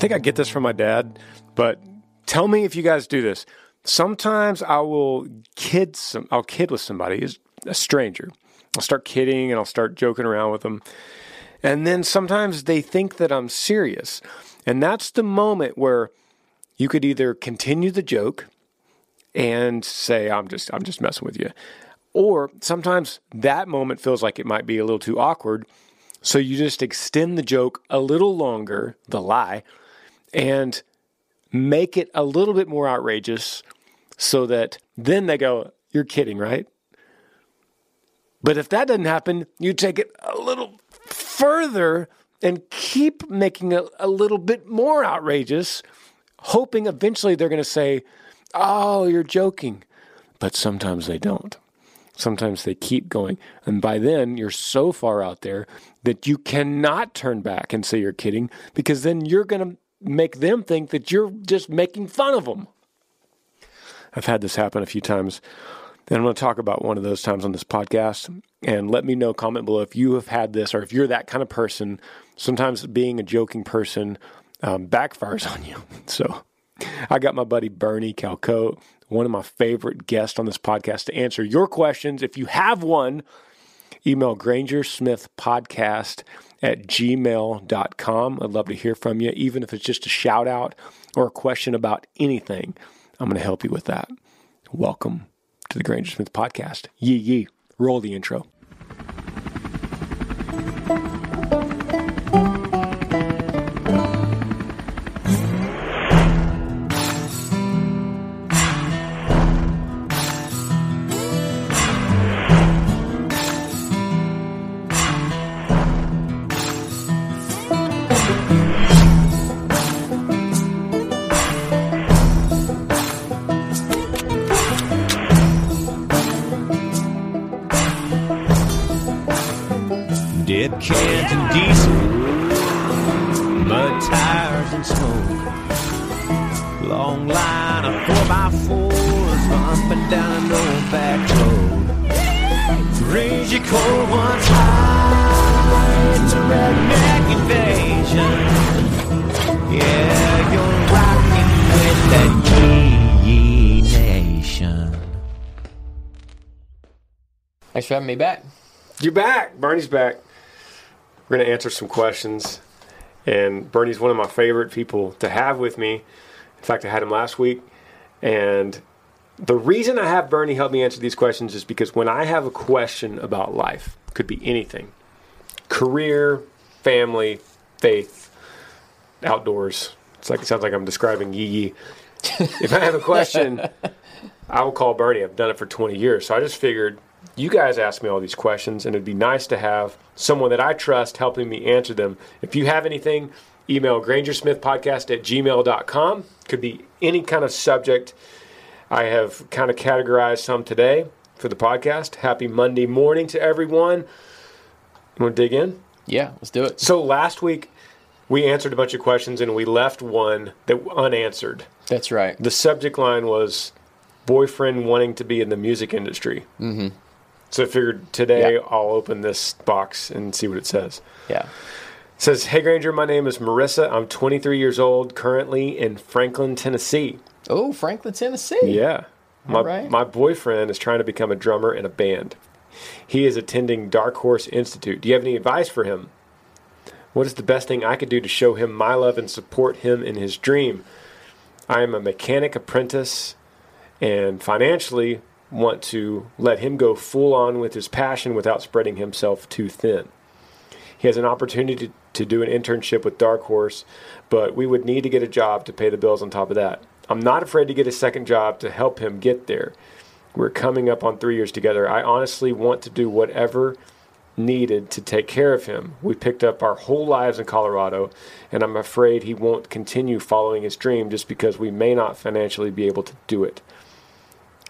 think I get this from my dad, but tell me if you guys do this. Sometimes I will kid some. I'll kid with somebody, a stranger. I'll start kidding and I'll start joking around with them, and then sometimes they think that I'm serious, and that's the moment where you could either continue the joke and say I'm just I'm just messing with you, or sometimes that moment feels like it might be a little too awkward, so you just extend the joke a little longer, the lie, and make it a little bit more outrageous so that then they go, You're kidding, right? But if that doesn't happen, you take it a little further and keep making it a little bit more outrageous, hoping eventually they're going to say, Oh, you're joking. But sometimes they don't. Sometimes they keep going. And by then, you're so far out there that you cannot turn back and say you're kidding because then you're going to make them think that you're just making fun of them. I've had this happen a few times. And I'm going to talk about one of those times on this podcast. And let me know, comment below if you have had this or if you're that kind of person. Sometimes being a joking person um, backfires on you. So I got my buddy Bernie Calco, one of my favorite guests on this podcast, to answer your questions. If you have one, email Granger Smith Podcast at gmail.com. I'd love to hear from you, even if it's just a shout out or a question about anything. I'm going to help you with that. Welcome to the Granger Smith Podcast. Yee yee. Roll the intro. Having me back. You're back. Bernie's back. We're going to answer some questions. And Bernie's one of my favorite people to have with me. In fact, I had him last week. And the reason I have Bernie help me answer these questions is because when I have a question about life, could be anything career, family, faith, outdoors. It's like it sounds like I'm describing Yee Yee. if I have a question, I will call Bernie. I've done it for 20 years. So I just figured you guys ask me all these questions, and it'd be nice to have someone that I trust helping me answer them. If you have anything, email grangersmithpodcast at gmail.com. Could be any kind of subject. I have kind of categorized some today for the podcast. Happy Monday morning to everyone. You want to dig in? Yeah, let's do it. So last week we answered a bunch of questions and we left one that unanswered. That's right. The subject line was boyfriend wanting to be in the music industry. Mm-hmm. So I figured today Yeah. I'll open this box and see what it says. Yeah. It says, Hey Granger, my name is Marissa. I'm 23 years old, currently in Franklin, Tennessee. Oh, Franklin, Tennessee. Yeah. My, right. my boyfriend is trying to become a drummer in a band. He is attending Dark Horse Institute. Do you have any advice for him? What is the best thing I could do to show him my love and support him in his dream? I am a mechanic apprentice and financially want to let him go full on with his passion without spreading himself too thin. He has an opportunity to, to do an internship with Dark Horse, but we would need to get a job to pay the bills on top of that. I'm not afraid to get a second job to help him get there. We're coming up on three years together. I honestly want to do whatever needed to take care of him. We picked up our whole lives in Colorado, and I'm afraid he won't continue following his dream just because we may not financially be able to do it.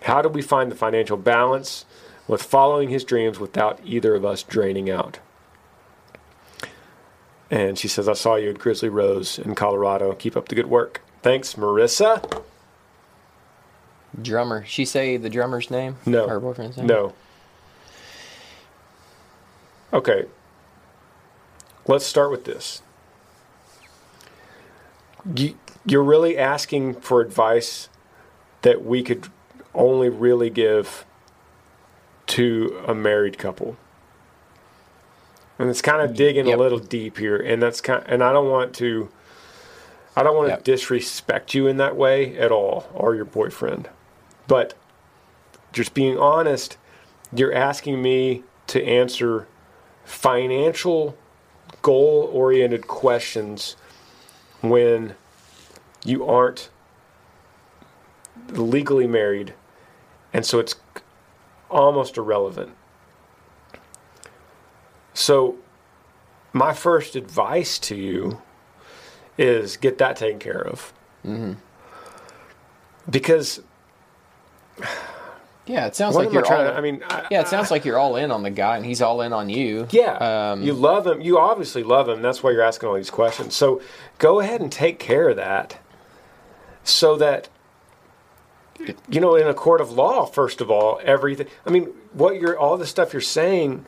How do we find the financial balance with following his dreams without either of us draining out? And she says, I saw you at Grizzly Rose in Colorado. Keep up the good work. Thanks, Marissa. Drummer. She say the drummer's name? No. Her boyfriend's name? No. Okay. Let's start with this. You, you're really asking for advice that we could only really give to a married couple. And it's kind of mm, digging Yep. a little deep here, and that's kind. And I don't want to. I don't want Yep. to disrespect you in that way at all, or your boyfriend. But just being honest, you're asking me to answer financial goal oriented questions when you aren't legally married and so it's almost irrelevant so my first advice to you is get that taken care of because Yeah, it sounds like you're trying all to, I mean, I, Yeah, it sounds like you're all in on the guy and he's all in on you. Yeah, Um, you love him. You obviously love him. That's why you're asking all these questions. So go ahead and take care of that, so that you know, in a court of law, first of all, everything. I mean, what you're all the stuff you're saying.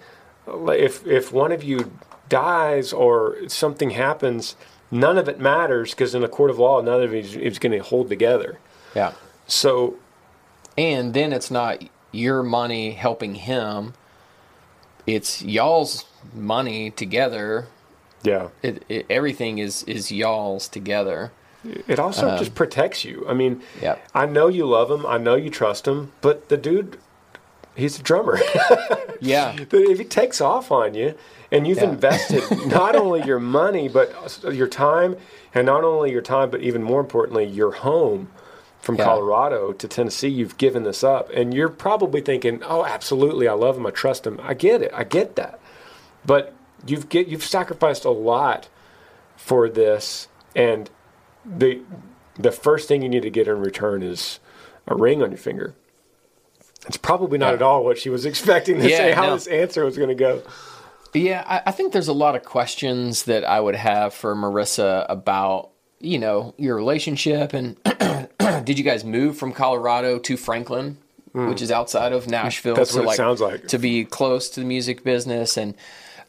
If if one of you dies or something happens, none of it matters because in a court of law, none of it is, is going to hold together. yeah. So And then it's not your money helping him. It's y'all's money together. yeah, It, it, everything is is y'all's together. It also just um, protects you. I mean, Yep. I know you love him. I know you trust him, but the dude, he's a drummer. Yeah. But if he takes off on you and you've Yeah. invested not only your money, but your time, and not only your time, but even more importantly, your home from Yeah. Colorado to Tennessee, you've given this up. And you're probably thinking, oh, absolutely, I love him. I trust him. I get it. I get that. But you've get you've sacrificed a lot for this and the the first thing you need to get in return is a ring on your finger. It's probably not Yeah. at all what she was expecting to Yeah, say how no. this answer was going to go. Yeah, I, I think there's a lot of questions that I would have for Marissa about, you know, your relationship and did you guys move from Colorado to Franklin, hmm. which is outside of Nashville? That's what it sounds like. To be close to the music business. And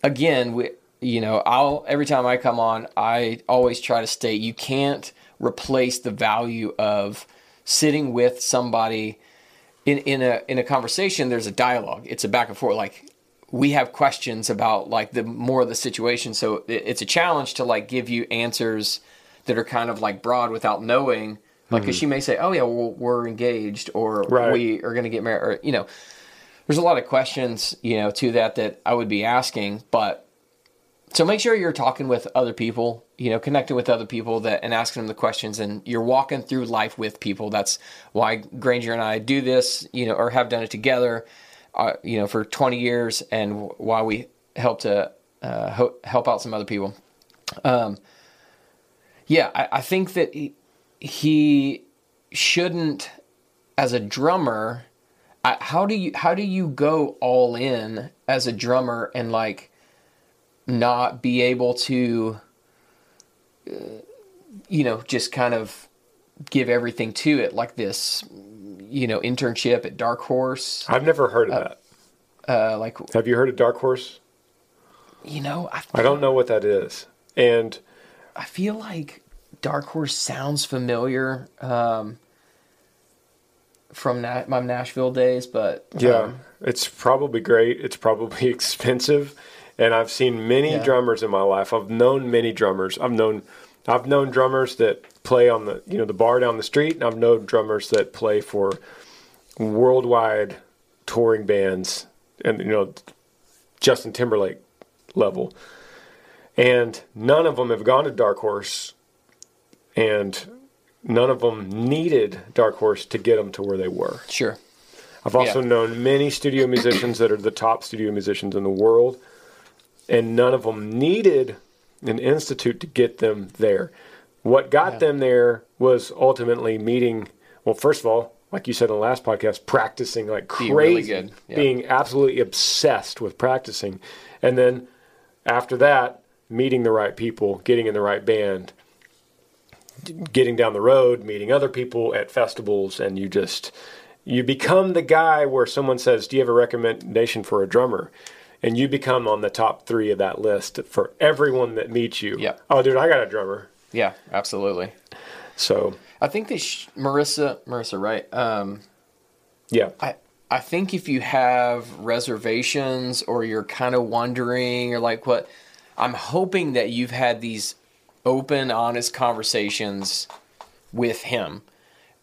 again, we, you know, I'll every time I come on, I always try to state you can't replace the value of sitting with somebody in, in a in a conversation there's a dialogue. It's a back and forth. Like we have questions about like the more of the situation. So it, it's a challenge to like give you answers that are kind of like broad without knowing. Like 'cause hmm. she may say oh yeah well, we're engaged or Right. we are going to get married or you know there's a lot of questions you know to that that i would be asking but so make sure you're talking with other people, you know, connecting with other people that and asking them the questions and you're walking through life with people. That's why Granger and I do this, you know, or have done it together, uh, you know, for 20 years and why we help to uh, ho- help out some other people. Um, yeah, I, I think that he, he shouldn't, as a drummer. I, how do you how do you go all in as a drummer and like not be able to, uh, you know, just kind of give everything to it like this, you know, internship at Dark Horse. I've never heard of that. Uh, like Have you heard of Dark Horse? you know, I, I don't know what that is. And I feel like Dark Horse sounds familiar um, from Na- my Nashville days, but yeah, um, it's probably great. It's probably expensive. And I've seen many Yeah. drummers in my life. I've known many drummers. I've known I've known drummers that play on the you know the bar down the street, and I've known drummers that play for worldwide touring bands and you know Justin Timberlake level. And none of them have gone to Dark Horse, and none of them needed Dark Horse to get them to where they were. sure, I've also Yeah. known many studio musicians that are the top studio musicians in the world, and none of them needed an institute to get them there. What got them there was ultimately meeting. Well, first of all, like you said in the last podcast, practicing like Being crazy, really good, yeah. being absolutely obsessed with practicing, and then after that, meeting the right people, getting in the right band, getting down the road, meeting other people at festivals, and you just you become the guy where someone says, "Do you have a recommendation for a drummer?" And you become on the top three of that list for everyone that meets you. Yeah. Oh, dude, I got a drummer. yeah, absolutely. So I think that sh- Marissa, Marissa, right? Um, yeah, I I think if you have reservations or you're kind of wondering or like what, I'm hoping that you've had these open, honest conversations with him,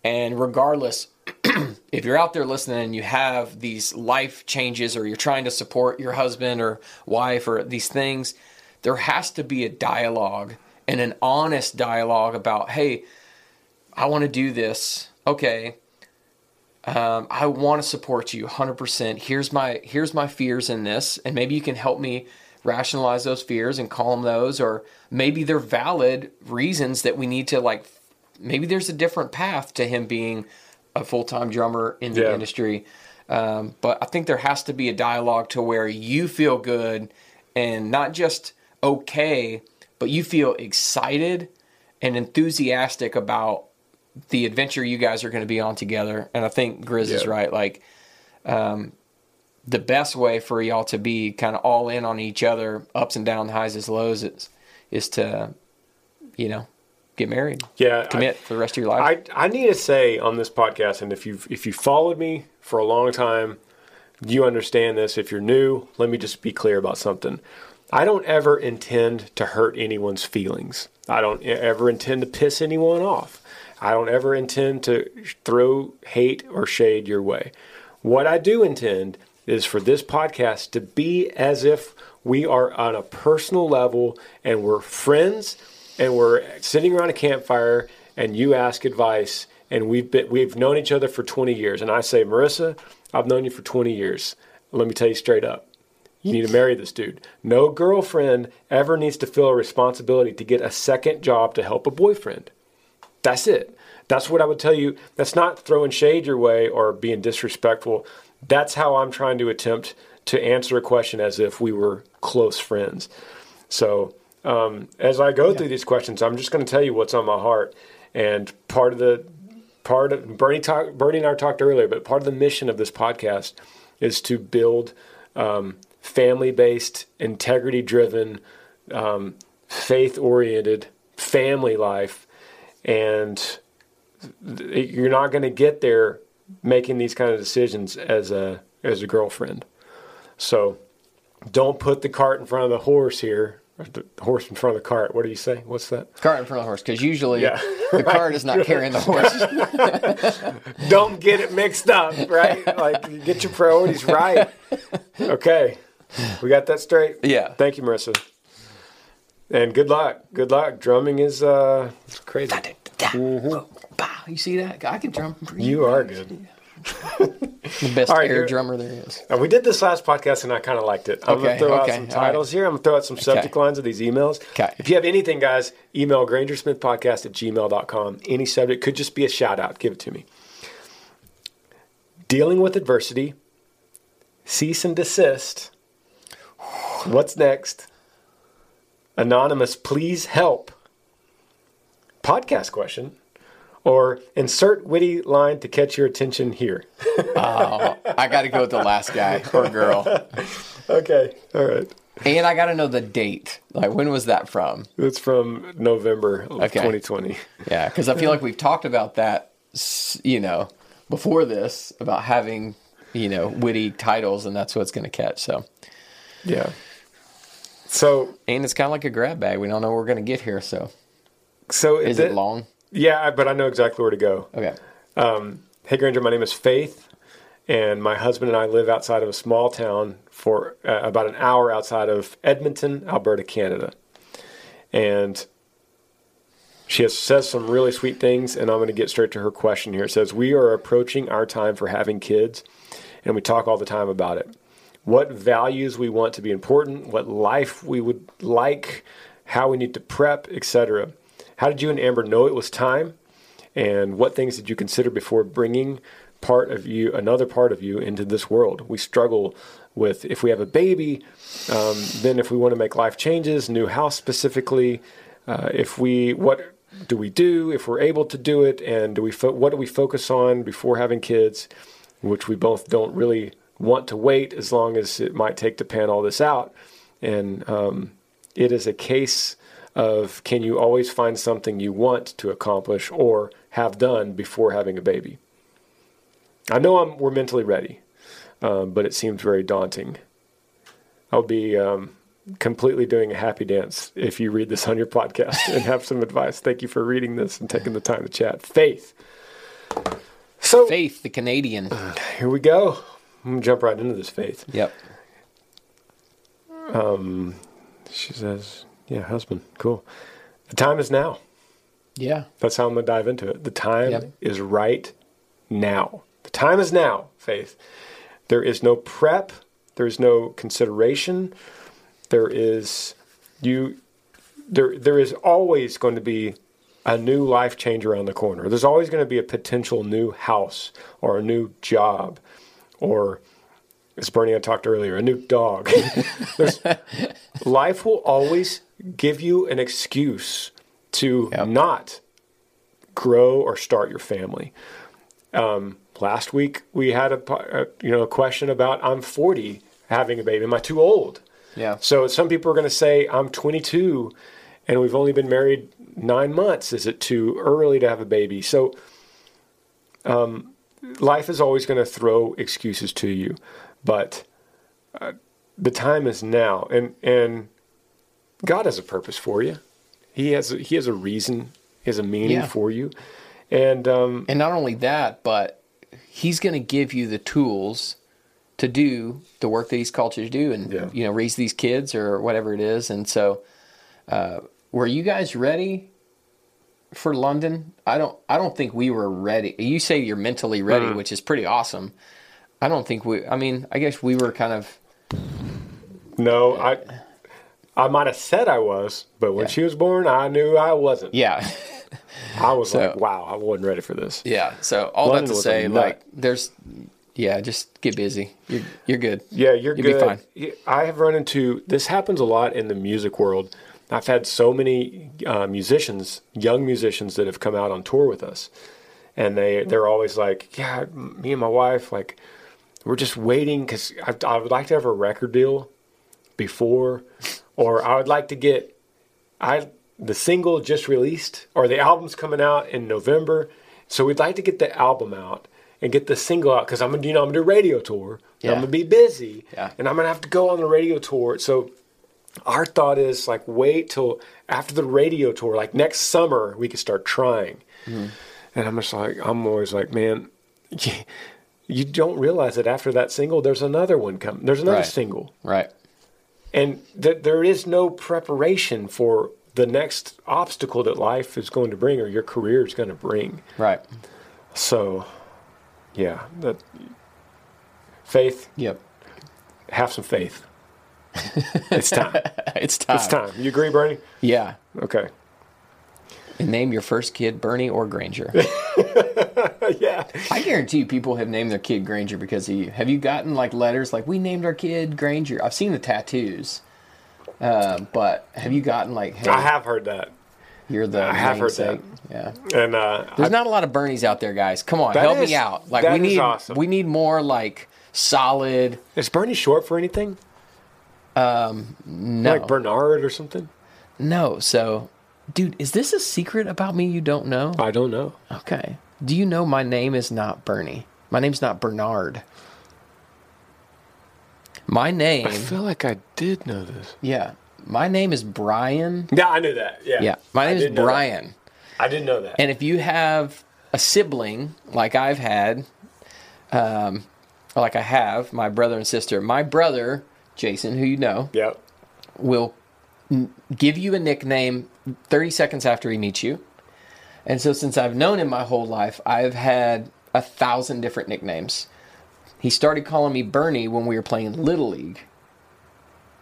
and regardless. if you're out there listening and you have these life changes or you're trying to support your husband or wife or these things, there has to be a dialogue and an honest dialogue about, hey, I want to do this. Okay, um, I want to support you 100%. Here's my here's my fears in this, and maybe you can help me rationalize those fears and calm those, or maybe they're valid reasons that we need to like. Maybe there's a different path to him being a full time drummer in the Yeah. industry. Um, but I think there has to be a dialogue to where you feel good and not just okay, but you feel excited and enthusiastic about the adventure you guys are going to be on together. And I think Grizz is right. Like, um, the best way for y'all to be kind of all in on each other, ups and downs, highs as lows, is is to, you know, get married, yeah. commit for the rest of your life. I I need to say on this podcast, and if you if you followed me for a long time, you understand this. If you're new, let me just be clear about something. I don't ever intend to hurt anyone's feelings. I don't ever intend to piss anyone off. I don't ever intend to throw hate or shade your way. What I do intend is for this podcast to be as if we are on a personal level and we're friends and we're sitting around a campfire and you ask advice and we've been we've known each other for 20 years and I say Marissa I've known you for 20 years let me tell you straight up you need to marry this dude no girlfriend ever needs to feel a responsibility to get a second job to help a boyfriend that's it. That's what I would tell you. That's not throwing shade your way or being disrespectful. That's how I'm trying to attempt to answer a question as if we were close friends. So, um, as I go through these questions, I'm just going to tell you what's on my heart. And part of the part of Bernie talk, Bernie and I talked earlier, but part of the mission of this podcast is to build um, family-based, integrity-driven, um, faith-oriented family life and you're not going to get there making these kind of decisions as a as a girlfriend. So don't put the cart in front of the horse here. The horse in front of the cart. What do you say? What's that? cart in front of the horse, because usually Yeah, the cart is not carrying the horse. Don't get it mixed up, right? like get your priorities right. Okay, we got that straight. Yeah. Thank you, Marissa. And good luck. Good luck. Drumming is uh, it's crazy. Bah, You see that? I can drum. pretty You are good. The best right, air drummer there is. Uh, we did this last podcast and I kind of liked it. I'm going to throw okay, out some all right. titles here. I'm going to throw out some subject lines of these emails. Okay. If you have anything, guys, email grangersmithpodcast at gmail.com. Any subject could just be a shout out. Give it to me. Dealing with adversity, cease and desist. What's next? Anonymous, please help. Podcast question. Or insert witty line to catch your attention here. Oh, I got to go with the last guy or girl. Okay. All right. And I got to know the date. Like, when was that from? It's from November of Okay. 2020. Yeah, because I feel like we've talked about that, you know, before this about having, you know, witty titles, and that's what's going to catch. So, Yeah. So, and it's kind of like a grab bag. We don't know we're going to get here. So, so is thi- it long? Yeah, but I know exactly where to go. Okay. Hey, Granger, my name is Faith, and my husband and I live outside of a small town for uh, about an hour outside of Edmonton, Alberta, Canada. And she has, says some really sweet things, and I'm going to get straight to her question here. It says, We are approaching our time for having kids, and we talk all the time about it. What values we want to be important, what life we would like, how we need to prep, etc. How did you and Amber know it was time? and what things did you consider before bringing part of you another part of you into this world? We struggle with if we have a baby um, then if we want to make life changes new house specifically uh, if we what do we do if we're able to do it? And do we fo- what do we focus on before having kids? Which we both don't really want to wait as long as it might take to pan all this out. And um, it is a case of can you always find something you want to accomplish or have done before having a baby? I know I'm, we're mentally ready, um, but it seems very daunting. I'll be um, completely doing a happy dance if you read this on your podcast and have some advice. Thank you for reading this and taking the time to chat. Faith. So Faith, the Canadian. here we go. I'm gonna jump right into this faith. Yep. Um, She says, "Yeah, husband, cool. The time is now." Yeah. That's how I'm going to dive into it. The time Yep. is right now. The time is now, Faith. There is no prep, there is no consideration. There is you there there is always going to be a new life change around the corner. There's always going to be a potential new house or a new job or as Bernie had talked earlier, a new dog. Life will always give you an excuse to Yep. not grow or start your family. Um, last week we had a, a you know a question about I'm 40 having a baby. Am I too old? Yeah. So some people are going to say I'm 22 and we've only been married nine months. Is it too early to have a baby? So um, life is always going to throw excuses to you, but uh, the time is now, and and God has a purpose for you. He has a, he has a reason, he has a meaning Yeah. for you, and um, And not only that, but he's going to give you the tools to do the work that he's called you to do and Yeah. you know raise these kids or whatever it is and so uh, were you guys ready for london i don't i don't think we were ready you say you're mentally ready Mm. which is pretty awesome i don't think we i mean i guess we were kind of no, I I might have said I was, but when Yeah. she was born, I knew I wasn't. yeah I was So- like, wow, I wasn't ready for this. yeah so all London that to say like there's yeah just get busy you're, you're good Yeah, you're You'll be good. fine. I have run into this happens a lot in the music world. I've had so many uh, musicians, young musicians, that have come out on tour with us, and they they're always like, "Yeah, me and my wife, like, we're just waiting because I, I would like to have a record deal before, or I would like to get I the single just released or the album's coming out in November, so we'd like to get the album out and get the single out because I'm gonna you know I'm gonna do a radio tour. and I'm gonna be busy, Yeah. and I'm gonna have to go on the radio tour. So our thought is like wait till after the radio tour, like next summer, we could start trying. Mm-hmm. And I'm just like I'm always like, man, you, you don't realize that after that single, there's another one coming. There's another Right. single right and that there is no preparation for the next obstacle that life is going to bring or your career is going to bring. right So, Yeah, that faith. Yep. Have some faith. it's time. It's time. It's time. You agree, Bernie? Yeah. Okay. And name your first kid Bernie or Granger. yeah. I guarantee you people have named their kid Granger because of you. Have you gotten like letters like we named our kid Granger? I've seen the tattoos. Uh, but have you gotten like hey, I have heard that, you're the I have heard that. Yeah. and uh, There's I- not a lot of Bernies out there, guys. Come on, help is- me out. Like we need awesome. we need more like solid is Bernie short for anything? Um no. Like Bernard or something? no. So, dude, is this a secret about me you don't know? I don't know. Okay. Do you know my name is not Bernie? My name's not Bernard. My name, I feel like I did know this. yeah, my name is Brian. Yeah, I knew that. Yeah. Yeah, my name is did know that. Brian. I didn't know that. And if you have a sibling like I've had, um, like I have, my brother and sister, my brother, Jason, who you know, yep. will give you a nickname 30 seconds after he meets you. And so, since I've known him my whole life, I've had a thousand different nicknames. He started calling me Bernie when we were playing Little League.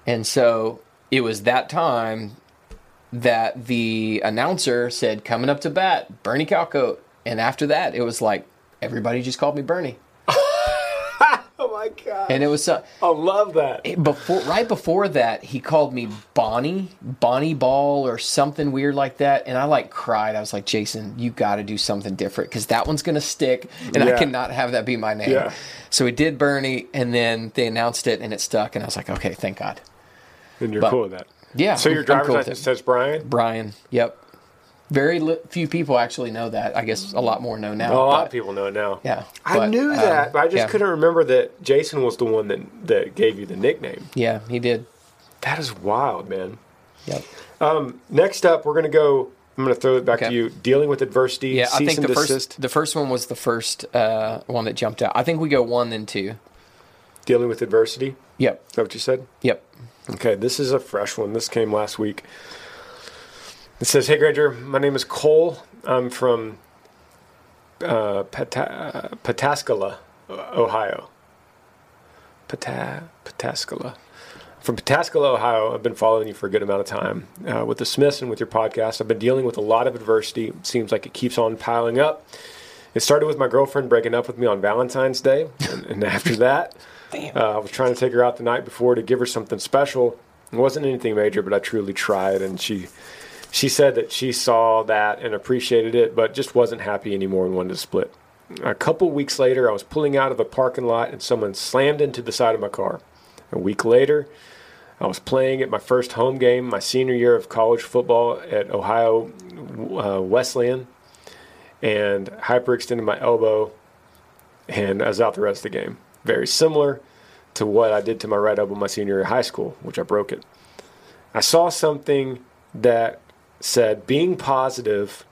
And so, it was that time that the announcer said, Coming up to bat, Bernie Calcoat. And after that, it was like, everybody just called me Bernie. Oh my god. And it was so. I love that. before right before that he called me bonnie bonnie ball or something weird like that and i like cried i was like jason you got to do something different because that one's gonna stick and i cannot have that be my name Yeah. so we did bernie and then they announced it and it stuck and i was like okay thank god And you're But- cool with that. yeah So your driver's cool license says Brian? brian yep very li- few people actually know that i guess a lot more know now Well, a lot but- of people know it now. yeah I but, knew um, that, but I just yeah. couldn't remember that Jason was the one that that gave you the nickname. yeah he did That is wild, man. yep Next up, we're gonna go. I'm gonna throw it back to you. Dealing with adversity. yeah i think and the desist. first the first one was the first uh, one that jumped out i think we go one then two Dealing with adversity. yep Is that what you said? yep Okay, this is a fresh one. This came last week. It says, "Hey Granger, my name is Cole. I'm from uh, Pata- Pataskala, Ohio. Pata- Pataskala. From Pataskala, Ohio. I've been following you for a good amount of time uh, with the Smiths and with your podcast. I've been dealing with a lot of adversity. It seems like it keeps on piling up. It started with my girlfriend breaking up with me on Valentine's Day, and, and after that." Uh, I was trying to take her out the night before to give her something special. It wasn't anything major, but I truly tried, and she she said that she saw that and appreciated it, but just wasn't happy anymore and wanted to split. A couple weeks later, I was pulling out of a parking lot and someone slammed into the side of my car. A week later, I was playing at my first home game, my senior year of college football at Ohio uh, Wesleyan, and hyperextended my elbow, and I was out the rest of the game. Very similar to what I did to my right elbow my senior year of high school, which I broke it. I saw something that said being positive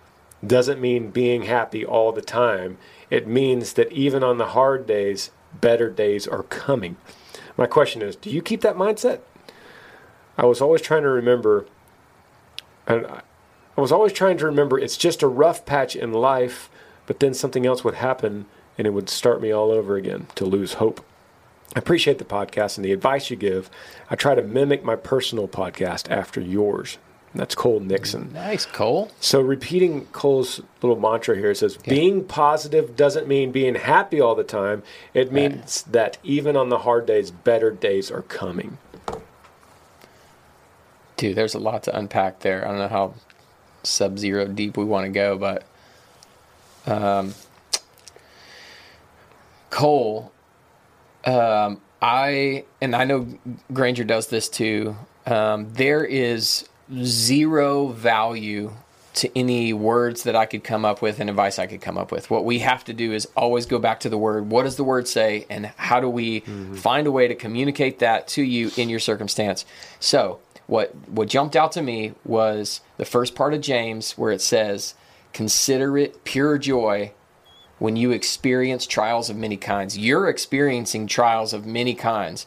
doesn't mean being happy all the time. It means that even on the hard days, better days are coming. My question is do you keep that mindset? I was always trying to remember, and I was always trying to remember it's just a rough patch in life, but then something else would happen and it would start me all over again to lose hope. I appreciate the podcast and the advice you give. I try to mimic my personal podcast after yours. That's Cole Nixon. Nice, Cole. So repeating Cole's little mantra here it says being positive doesn't mean being happy all the time. It means that even on the hard days, better days are coming. Dude, there's a lot to unpack there. I don't know how sub zero deep we want to go, but um, Cole, um, I, and I know Granger does this too. Um, there is zero value to any words that I could come up with and advice I could come up with. What we have to do is always go back to the word. What does the word say? And how do we find a way to communicate that to you in your circumstance? So, what what jumped out to me was the first part of James where it says, "Consider it pure joy when you experience trials of many kinds." You're experiencing trials of many kinds.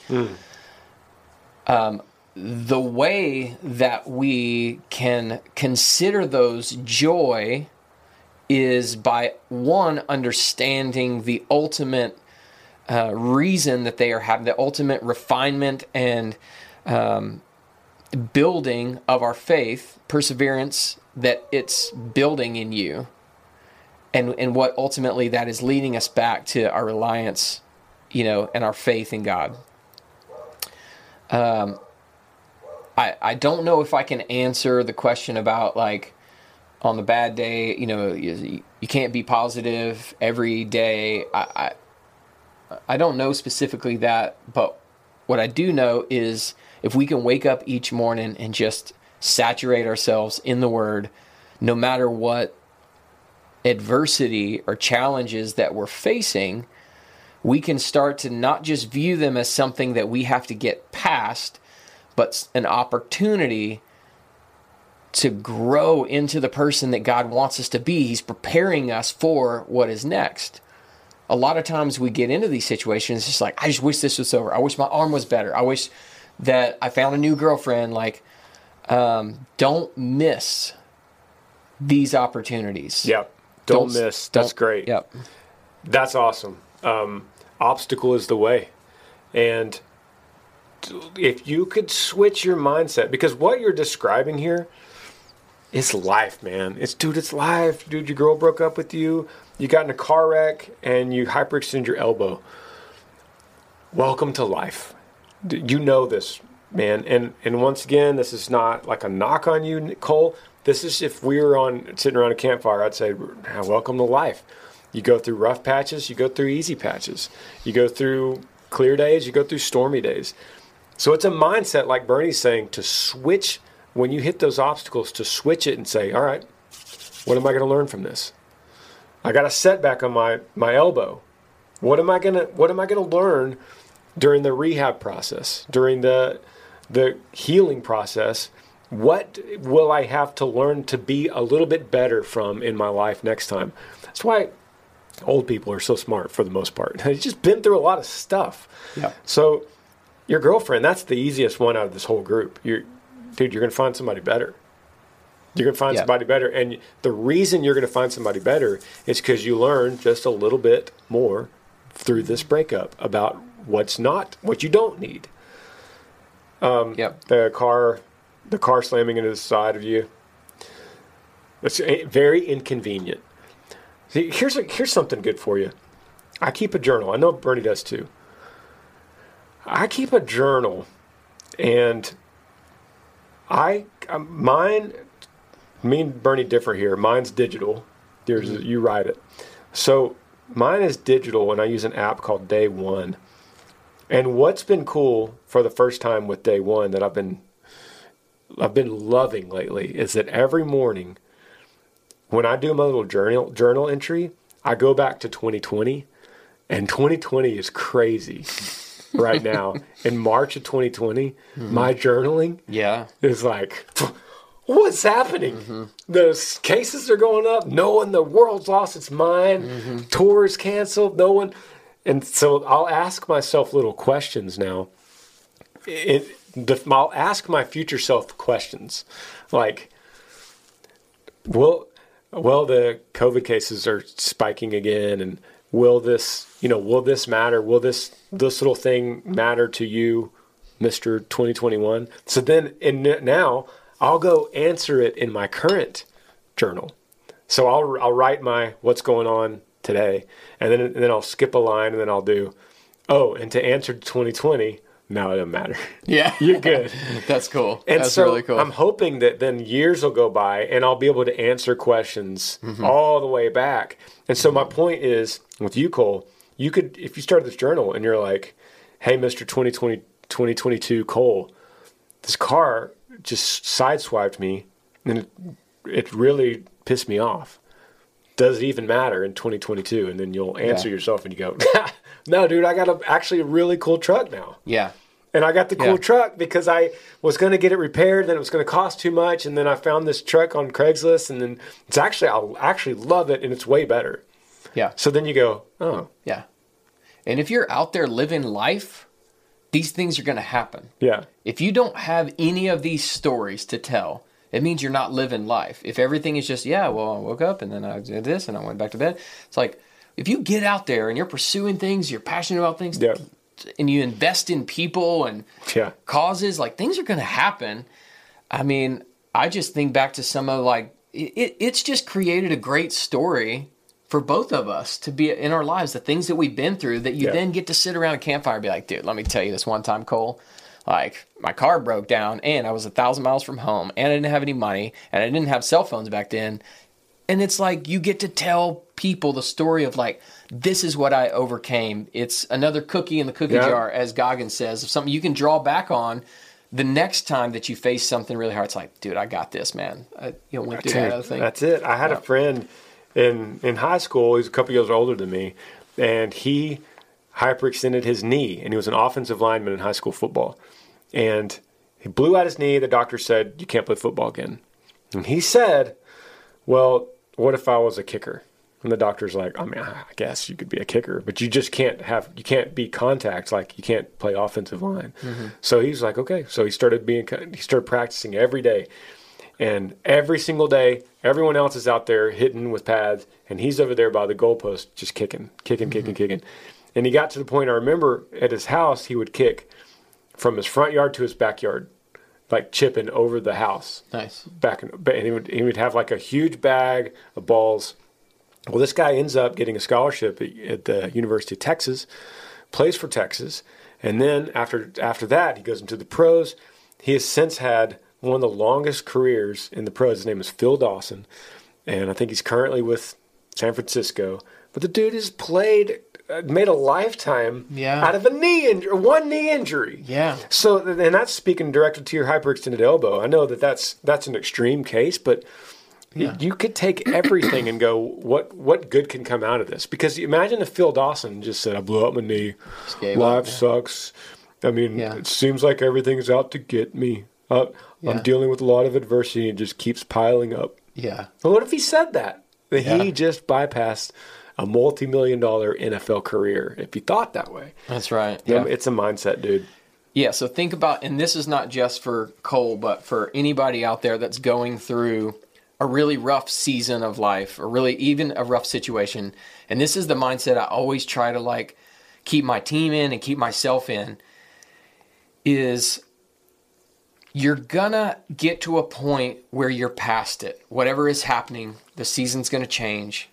Um, the way that we can consider those joy is by one understanding the ultimate uh, reason that they are having the ultimate refinement and um, building of our faith, perseverance that it's building in you, and and what ultimately that is leading us back to our reliance, you know, and our faith in God. Um, I I don't know if I can answer the question about like on the bad day, you know, you, you can't be positive every day. I, I I don't know specifically that, but what I do know is if we can wake up each morning and just saturate ourselves in the word, no matter what adversity or challenges that we're facing, we can start to not just view them as something that we have to get past, but an opportunity to grow into the person that God wants us to be. He's preparing us for what is next. A lot of times we get into these situations, it's just like, I just wish this was over. I wish my arm was better. I wish that I found a new girlfriend. Like, um, don't miss these opportunities. Yep. Don't, Don't- miss. That's don't- great. Yep. That's awesome. Um, obstacle is the way. And if you could switch your mindset, because what you're describing here is life, man. It's, dude, it's life. Dude, your girl broke up with you. You got in a car wreck and you hyperextend your elbow. Welcome to life. You know this, man. And and once again, this is not like a knock on you, Cole. This is if we were on sitting around a campfire, I'd say, "Ah, welcome to life. You go through rough patches, you go through easy patches, you go through clear days, you go through stormy days. So it's a mindset, like Bernie's saying, to switch when you hit those obstacles, to switch it and say, all right, what am I going to learn from this? I got a setback on my, my elbow. What am I gonna What am I gonna learn during the rehab process, during the the healing process? What will I have to learn to be a little bit better from in my life next time? That's why old people are so smart for the most part. They've just been through a lot of stuff. Yeah. So your girlfriend, that's the easiest one out of this whole group. You're, dude, you're gonna find somebody better. You're gonna find Yeah. somebody better, and the reason you're gonna find somebody better is because you learn just a little bit more through this breakup about what's not, what you don't need. Um, yep. The car, the car slamming into the side of you. It's eh, very inconvenient. See, here's a, here's something good for you. I keep a journal. I know Bernie does too. I keep a journal, and I um, mine. Me and Bernie differ here. Mine's digital. Is you write it. So mine is digital, and I use an app called Day One. And what's been cool for the first time with Day One that I've been I've been loving lately is that every morning when I do my little journal journal entry, I go back to 2020, and 2020 is crazy right now. In March of 2020, mm-hmm. my journaling Yeah. is like, what's happening? Mm-hmm. The cases are going up. No one, the world's lost its mind. Mm-hmm. Tours canceled. No one. And so I'll ask myself little questions now. It, the, I'll ask my future self questions like, will, well, the COVID cases are spiking again, and will this, you know, will this matter? Will this this little thing matter to you, Mister 2021? So then, and now, I'll go answer it in my current journal. So I'll I'll write my what's going on today, and then and then I'll skip a line, and then I'll do, oh, and to answer 2020. No, it doesn't matter. Yeah. You're good. That's cool. And That's so really cool. I'm hoping that then years will go by and I'll be able to answer questions mm-hmm. all the way back. And so my point is with you, Cole, you could, if you started this journal and you're like, hey, Mr. 2020, 2022 Cole, this car just sideswiped me and it, it really pissed me off. Does it even matter in 2022? And then you'll answer Yeah. yourself and you go, no, dude, I got a, actually a really cool truck now. yeah. And I got the cool Yeah. truck because I was going to get it repaired, then it was going to cost too much, and then I found this truck on Craigslist, and then it's actually I actually love it, and it's way better. Yeah. So then you go, oh Yeah. And if you're out there living life, these things are going to happen. yeah, If you don't have any of these stories to tell, It means you're not living life. If everything is just, yeah, well, I woke up and then I did this and I went back to bed. It's like if you get out there and you're pursuing things, you're passionate about things, Yeah. and you invest in people and Yeah. causes, like things are going to happen. I mean, I just think back to some of like it, it, it's just created a great story for both of us to be in our lives, the things that we've been through that you Yeah. then get to sit around a campfire and be like, dude, let me tell you this one time, Cole. Like my car broke down and I was a thousand miles from home and I didn't have any money and I didn't have cell phones back then. And it's like you get to tell people the story of like, this is what I overcame. It's another cookie in the cookie Yeah. jar, as Goggins says, of something you can draw back on the next time that you face something really hard. It's like, dude, I got this, man. I you know, went through that other thing. That's it. I had a friend in in high school. He's a couple years older than me, and he hyperextended his knee, and he was an offensive lineman in high school football, and he blew out his knee. The doctor said you can't play football again, and he said, "Well, what if I was a kicker?" And the doctor's like, oh, "I mean, I guess you could be a kicker, but you just can't have you can't be contact like you can't play offensive line." Mm-hmm. So he's like, "Okay." So he started being he started practicing every day. And every single day, everyone else is out there hitting with pads, and he's over there by the goalpost just kicking, kicking, kicking, mm-hmm. kicking. And he got to the point I remember at his house, he would kick from his front yard to his backyard, like chipping over the house. Nice. Back in, and he would he would have like a huge bag of balls. Well, this guy ends up getting a scholarship at, at the University of Texas, plays for Texas, and then after after that, he goes into the pros. He has since had one of the longest careers in the pros. His name is Phil Dawson, and I think he's currently with San Francisco. But the dude has played, made a lifetime Yeah. out of a knee injury, one knee injury. Yeah. So, and that's speaking directly to your hyperextended elbow. I know that that's that's an extreme case, but y- you could take everything and go, what what good can come out of this? Because imagine if Phil Dawson just said, "I blew up my knee, life up, yeah. sucks." I mean, Yeah. it seems like everything's out to get me. Uh, Yeah. I'm dealing with a lot of adversity and it just keeps piling up. Yeah. But what if he said that? That Yeah. he just bypassed a multi-million dollar NFL career if you thought that way. That's right. Yeah. It's a mindset, dude. Yeah, so think about, and this is not just for Cole, but for anybody out there that's going through a really rough season of life, or really even a rough situation. And this is the mindset I always try to like keep my team in and keep myself in is you're gonna get to a point where you're past it. Whatever is happening, the season's gonna change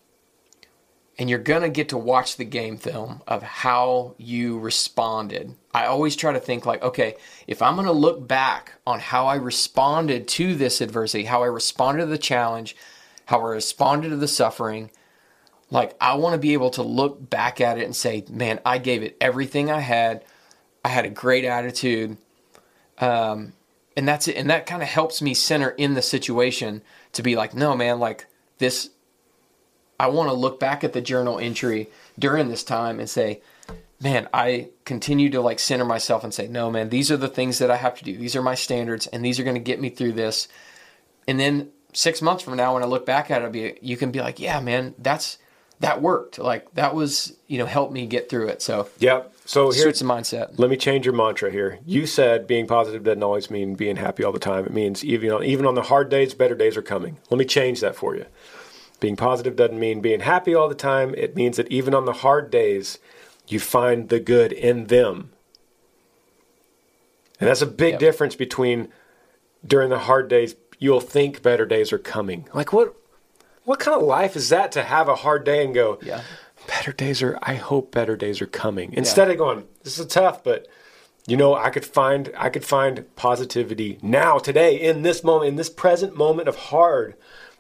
and you're gonna get to watch the game film of how you responded. I always try to think like, okay, if I'm gonna look back on how I responded to this adversity, how I responded to the challenge, how I responded to the suffering, like I want to be able to look back at it and say, man, I gave it everything I had. I had a great attitude. Um, and that's it. And that kind of helps me center in the situation to be like, no, man, like this I want to look back at the journal entry during this time and say, man, I continue to like center myself and say, no, man, these are the things that I have to do. These are my standards, and these are going to get me through this. And then six months from now, when I look back at it, I'll be, you can be like, yeah, man, that's that worked. Like that was, you know, helped me get through it. So Yep. So here's the mindset. let me change your mantra here. You said being positive doesn't always mean being happy all the time. It means even on even on the hard days, better days are coming. Let me change that for you. Being positive doesn't mean being happy all the time. It means that even on the hard days, you find the good in them. And that's a big Yep. difference between during the hard days, you'll think better days are coming. Like what what kind of life is that to have a hard day and go, Yeah. better days are I hope better days are coming. Instead of going, this is tough, but you know, I could find I could find positivity now, today, in this moment, in this present moment of hard.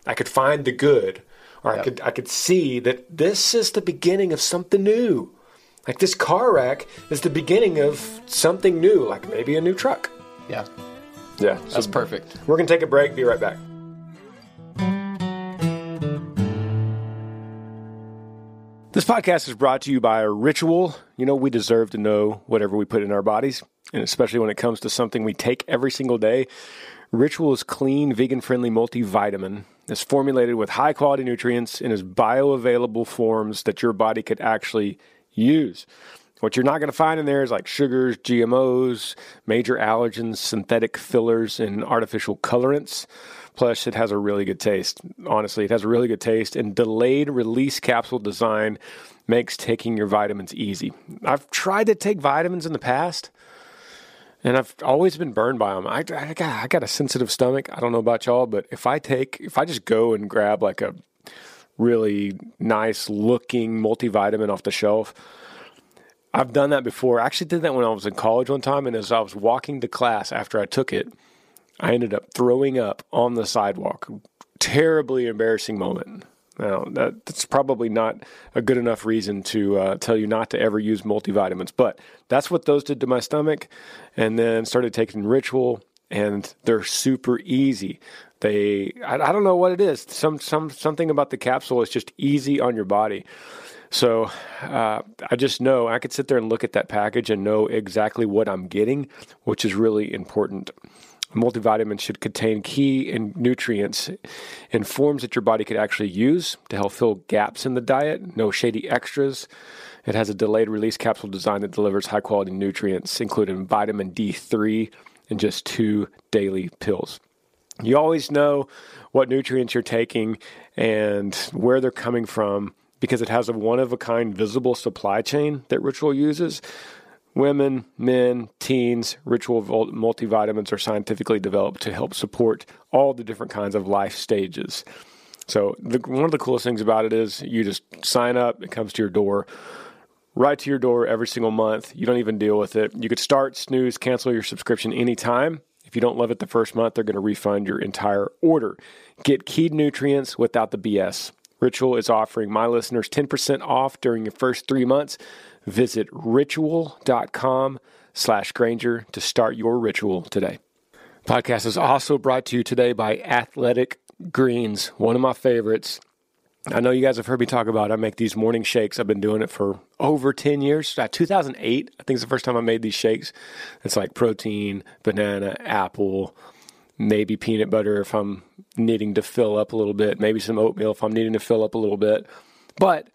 I could find the good. Or I could I could see that this is the beginning of something new. Like this car wreck is the beginning of something new, like maybe a new truck. Yeah. Yeah. That's perfect. We're gonna take a break, be right back. This podcast is brought to you by Ritual. You know, we deserve to know whatever we put in our bodies, and especially when it comes to something we take every single day. Ritual is clean, vegan friendly multivitamin. It's formulated with high quality nutrients and is bioavailable forms that your body could actually use. What you're not going to find in there is like sugars, GMOs, major allergens, synthetic fillers, and artificial colorants. Plus, it has a really good taste. Honestly, it has a really good taste, and delayed release capsule design makes taking your vitamins easy. I've tried to take vitamins in the past, and I've always been burned by them. I, I, got, I got a sensitive stomach. I don't know about y'all, but if I take, if I just go and grab like a really nice looking multivitamin off the shelf, I've done that before. I actually did that when I was in college one time, and as I was walking to class after I took it, I ended up throwing up on the sidewalk. Terribly embarrassing moment. Now, that, that's probably not a good enough reason to uh, tell you not to ever use multivitamins, but that's what those did to my stomach. And then started taking Ritual, and they're super easy. They, I, I don't know what it is. Some, some, something about the capsule is just easy on your body. So uh, I just know I could sit there and look at that package and know exactly what I'm getting, which is really important multivitamin should contain key and nutrients in forms that your body could actually use to help fill gaps in the diet. No shady extras. It has a delayed release capsule design that delivers high quality nutrients, including vitamin D3 in just two daily pills. You always know what nutrients you're taking and where they're coming from because it has a one of a kind visible supply chain that Ritual uses. Women, men, teens, ritual multivitamins are scientifically developed to help support all the different kinds of life stages. So, the, one of the coolest things about it is you just sign up, it comes to your door, right to your door every single month. You don't even deal with it. You could start, snooze, cancel your subscription anytime. If you don't love it the first month, they're going to refund your entire order. Get keyed nutrients without the BS. Ritual is offering my listeners 10% off during your first three months. Visit ritual.com slash Granger to start your ritual today. Podcast is also brought to you today by Athletic Greens, one of my favorites. I know you guys have heard me talk about it. I make these morning shakes. I've been doing it for over 10 years. Uh, 2008, I think is the first time I made these shakes. It's like protein, banana, apple, maybe peanut butter if I'm needing to fill up a little bit, maybe some oatmeal if I'm needing to fill up a little bit. But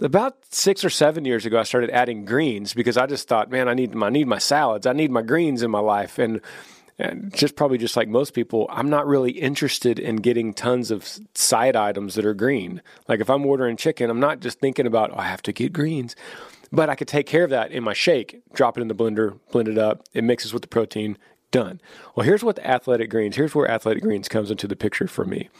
about six or seven years ago, I started adding greens because I just thought, man, I need my I need my salads, I need my greens in my life, and and just probably just like most people, I'm not really interested in getting tons of side items that are green. Like if I'm ordering chicken, I'm not just thinking about oh, I have to get greens, but I could take care of that in my shake. Drop it in the blender, blend it up. It mixes with the protein. Done. Well, here's what the Athletic Greens. Here's where Athletic Greens comes into the picture for me,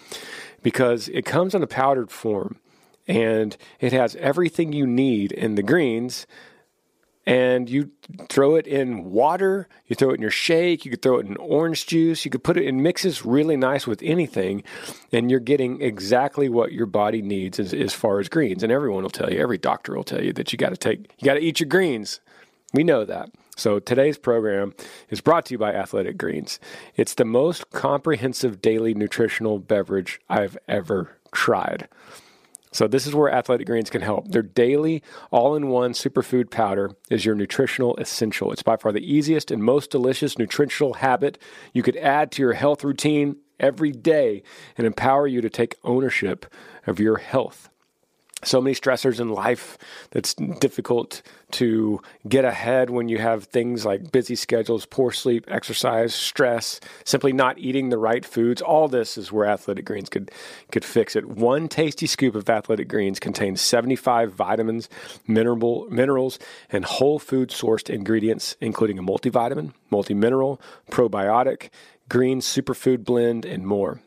because it comes in a powdered form and it has everything you need in the greens and you throw it in water, you throw it in your shake, you could throw it in orange juice, you could put it in mixes really nice with anything, and you're getting exactly what your body needs as, as far as greens. And everyone will tell you, every doctor will tell you that you got to take, you got to eat your greens. We know that. So today's program is brought to you by Athletic Greens. It's the most comprehensive daily nutritional beverage I've ever tried. So this is where Athletic Greens can help. Their daily all-in-one superfood powder is your nutritional essential. It's by far the easiest and most delicious nutritional habit you could add to your health routine every day and empower you to take ownership of your health so many stressors in life that's difficult to get ahead when you have things like busy schedules, poor sleep, exercise, stress, simply not eating the right foods. All this is where Athletic Greens could could fix it. One tasty scoop of Athletic Greens contains 75 vitamins, mineral minerals, and whole food sourced ingredients, including a multivitamin, multimineral, probiotic, green superfood blend, and more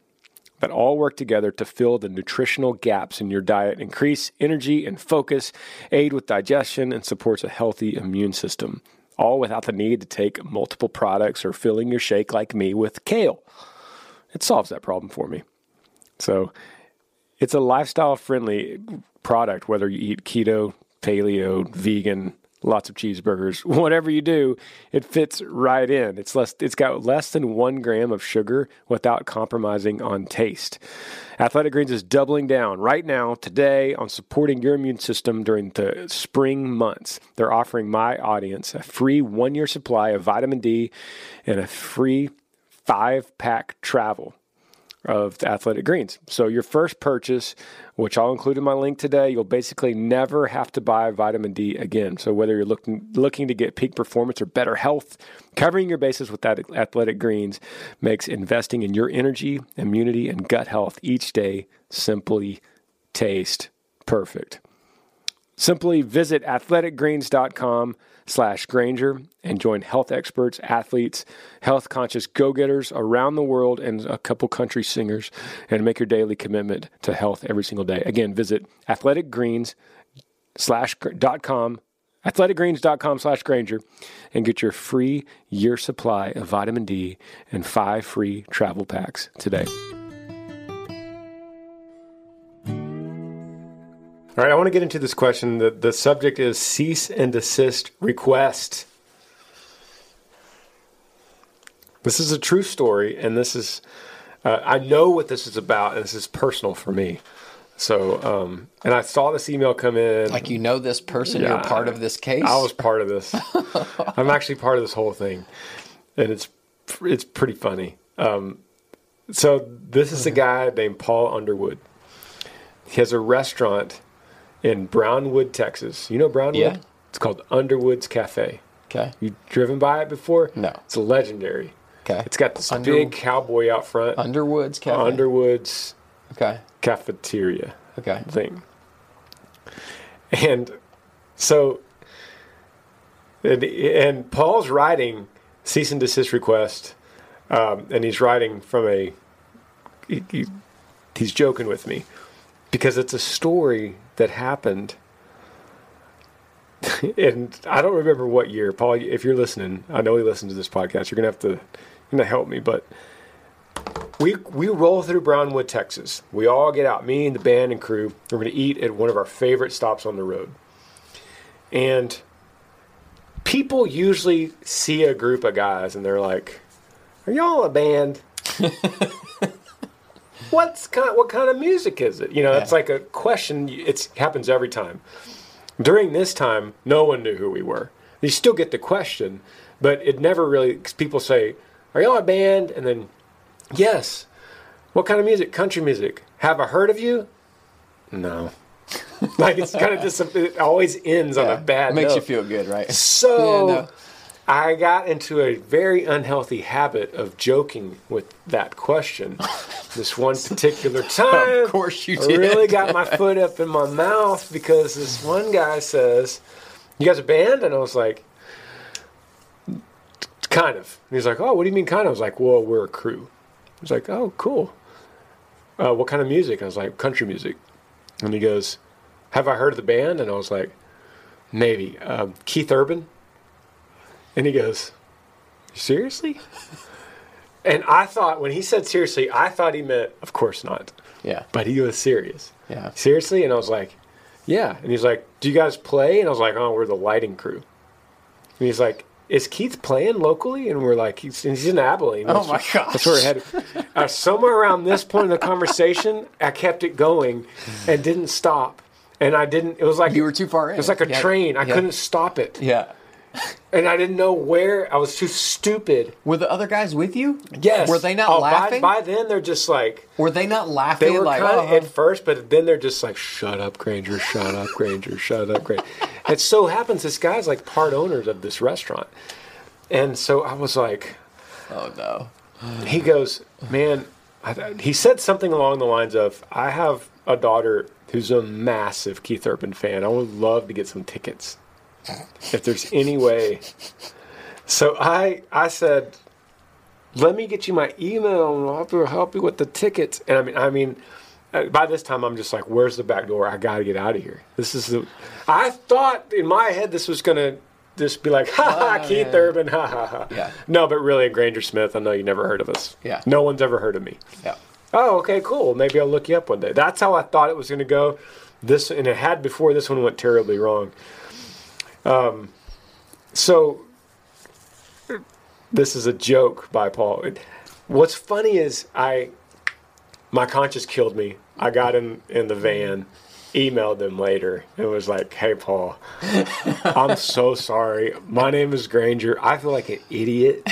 that all work together to fill the nutritional gaps in your diet, increase energy and focus, aid with digestion, and supports a healthy immune system, all without the need to take multiple products or filling your shake like me with kale. It solves that problem for me. So it's a lifestyle friendly product, whether you eat keto, paleo, vegan, lots of cheeseburgers, whatever you do, it fits right in. It's less it's got less than 1 gram of sugar without compromising on taste. Athletic Greens is doubling down right now today on supporting your immune system during the spring months. They're offering my audience a free 1-year supply of vitamin D and a free 5-pack travel of Athletic Greens. So your first purchase, which I'll include in my link today, you'll basically never have to buy vitamin D again. So whether you're looking looking to get peak performance or better health, covering your bases with that Athletic Greens makes investing in your energy, immunity, and gut health each day simply taste perfect. Simply visit athleticgreens.com slash Granger and join health experts, athletes, health conscious go getters around the world and a couple country singers and make your daily commitment to health every single day. Again, visit athleticgreens slash dot com athleticgreens.com slash granger and get your free year supply of vitamin d and five free travel packs today All right, I want to get into this question. The, the subject is cease and desist request. This is a true story, and this is, uh, I know what this is about, and this is personal for me. So, um, and I saw this email come in. Like you know this person, yeah, you're part of this case. I was part of this. I'm actually part of this whole thing, and it's it's pretty funny. Um, so this is a guy named Paul Underwood. He has a restaurant in Brownwood, Texas. You know Brownwood? Yeah. It's called Underwood's Cafe. Okay. You driven by it before? No. It's legendary. Okay. It's got this Under- big cowboy out front. Underwood's Cafe. Underwood's okay. cafeteria. Okay. Thing. And so, and, and Paul's writing cease and desist request, um, and he's writing from a. He, he, he's joking with me because it's a story that happened. and I don't remember what year, Paul. If you're listening, I know he listens to this podcast. You're gonna have to, you're gonna help me. But we we roll through Brownwood, Texas. We all get out, me and the band and crew. We're gonna eat at one of our favorite stops on the road. And people usually see a group of guys and they're like, "Are y'all a band?" what's kind what kind of music is it? You know, yeah. it's like a question. It happens every time. During this time, no one knew who we were. You still get the question, but it never really. People say, "Are y'all a band?" And then, yes. What kind of music? Country music. Have I heard of you? No. like it's kind of just it always ends yeah. on a bad. It makes note. you feel good, right? So. Yeah, no I got into a very unhealthy habit of joking with that question. this one particular time, of course you did. I really got my foot up in my mouth because this one guy says, "You guys a band?" And I was like, "Kind of." And he's like, "Oh, what do you mean kind of?" I was like, "Well, we're a crew." He's like, "Oh, cool. Uh, what kind of music?" I was like, "Country music." And he goes, "Have I heard of the band?" And I was like, "Maybe." Um, Keith Urban. And he goes, Seriously? and I thought, when he said seriously, I thought he meant, Of course not. Yeah. But he was serious. Yeah. Seriously? And I was like, Yeah. And he's like, Do you guys play? And I was like, Oh, we're the lighting crew. And he's like, is Keith playing locally? And we're like, he's, he's in Abilene. That's, oh my gosh. That's where we're headed. Uh, somewhere around this point in the conversation, I kept it going and didn't stop. And I didn't, it was like, you were too far in. It was like a yeah. train. I yeah. couldn't stop it. Yeah and I didn't know where. I was too stupid. Were the other guys with you? Yes. Were they not oh, laughing? By, by, then, they're just like. Were they not laughing? They were like, kind of oh. Uh-huh? at first, but then they're just like, "Shut up, Granger! Shut up, Granger! Shut up, Granger!" it so happens this guy's like part owners of this restaurant, and so I was like, "Oh no." he goes, "Man," I, he said something along the lines of, "I have a daughter." Who's a massive Keith Urban fan? I would love to get some tickets if there's any way. So I I said, let me get you my email and I'll have to help you with the tickets. And I mean, I mean, uh, by this time I'm just like, where's the back door? I got to get out of here. This is the. I thought in my head this was gonna just be like, ha ha, oh, Keith yeah. Urban, ha ha ha. Yeah. No, but really, Granger Smith. I know you never heard of us. Yeah. No one's ever heard of me. Yeah. Oh, okay, cool. Maybe I'll look you up one day. That's how I thought it was going to go. This and it had before. This one went terribly wrong. Um, so this is a joke by Paul. What's funny is I, my conscience killed me. I got in in the van, emailed them later. It was like, "Hey, Paul, I'm so sorry. My name is Granger. I feel like an idiot.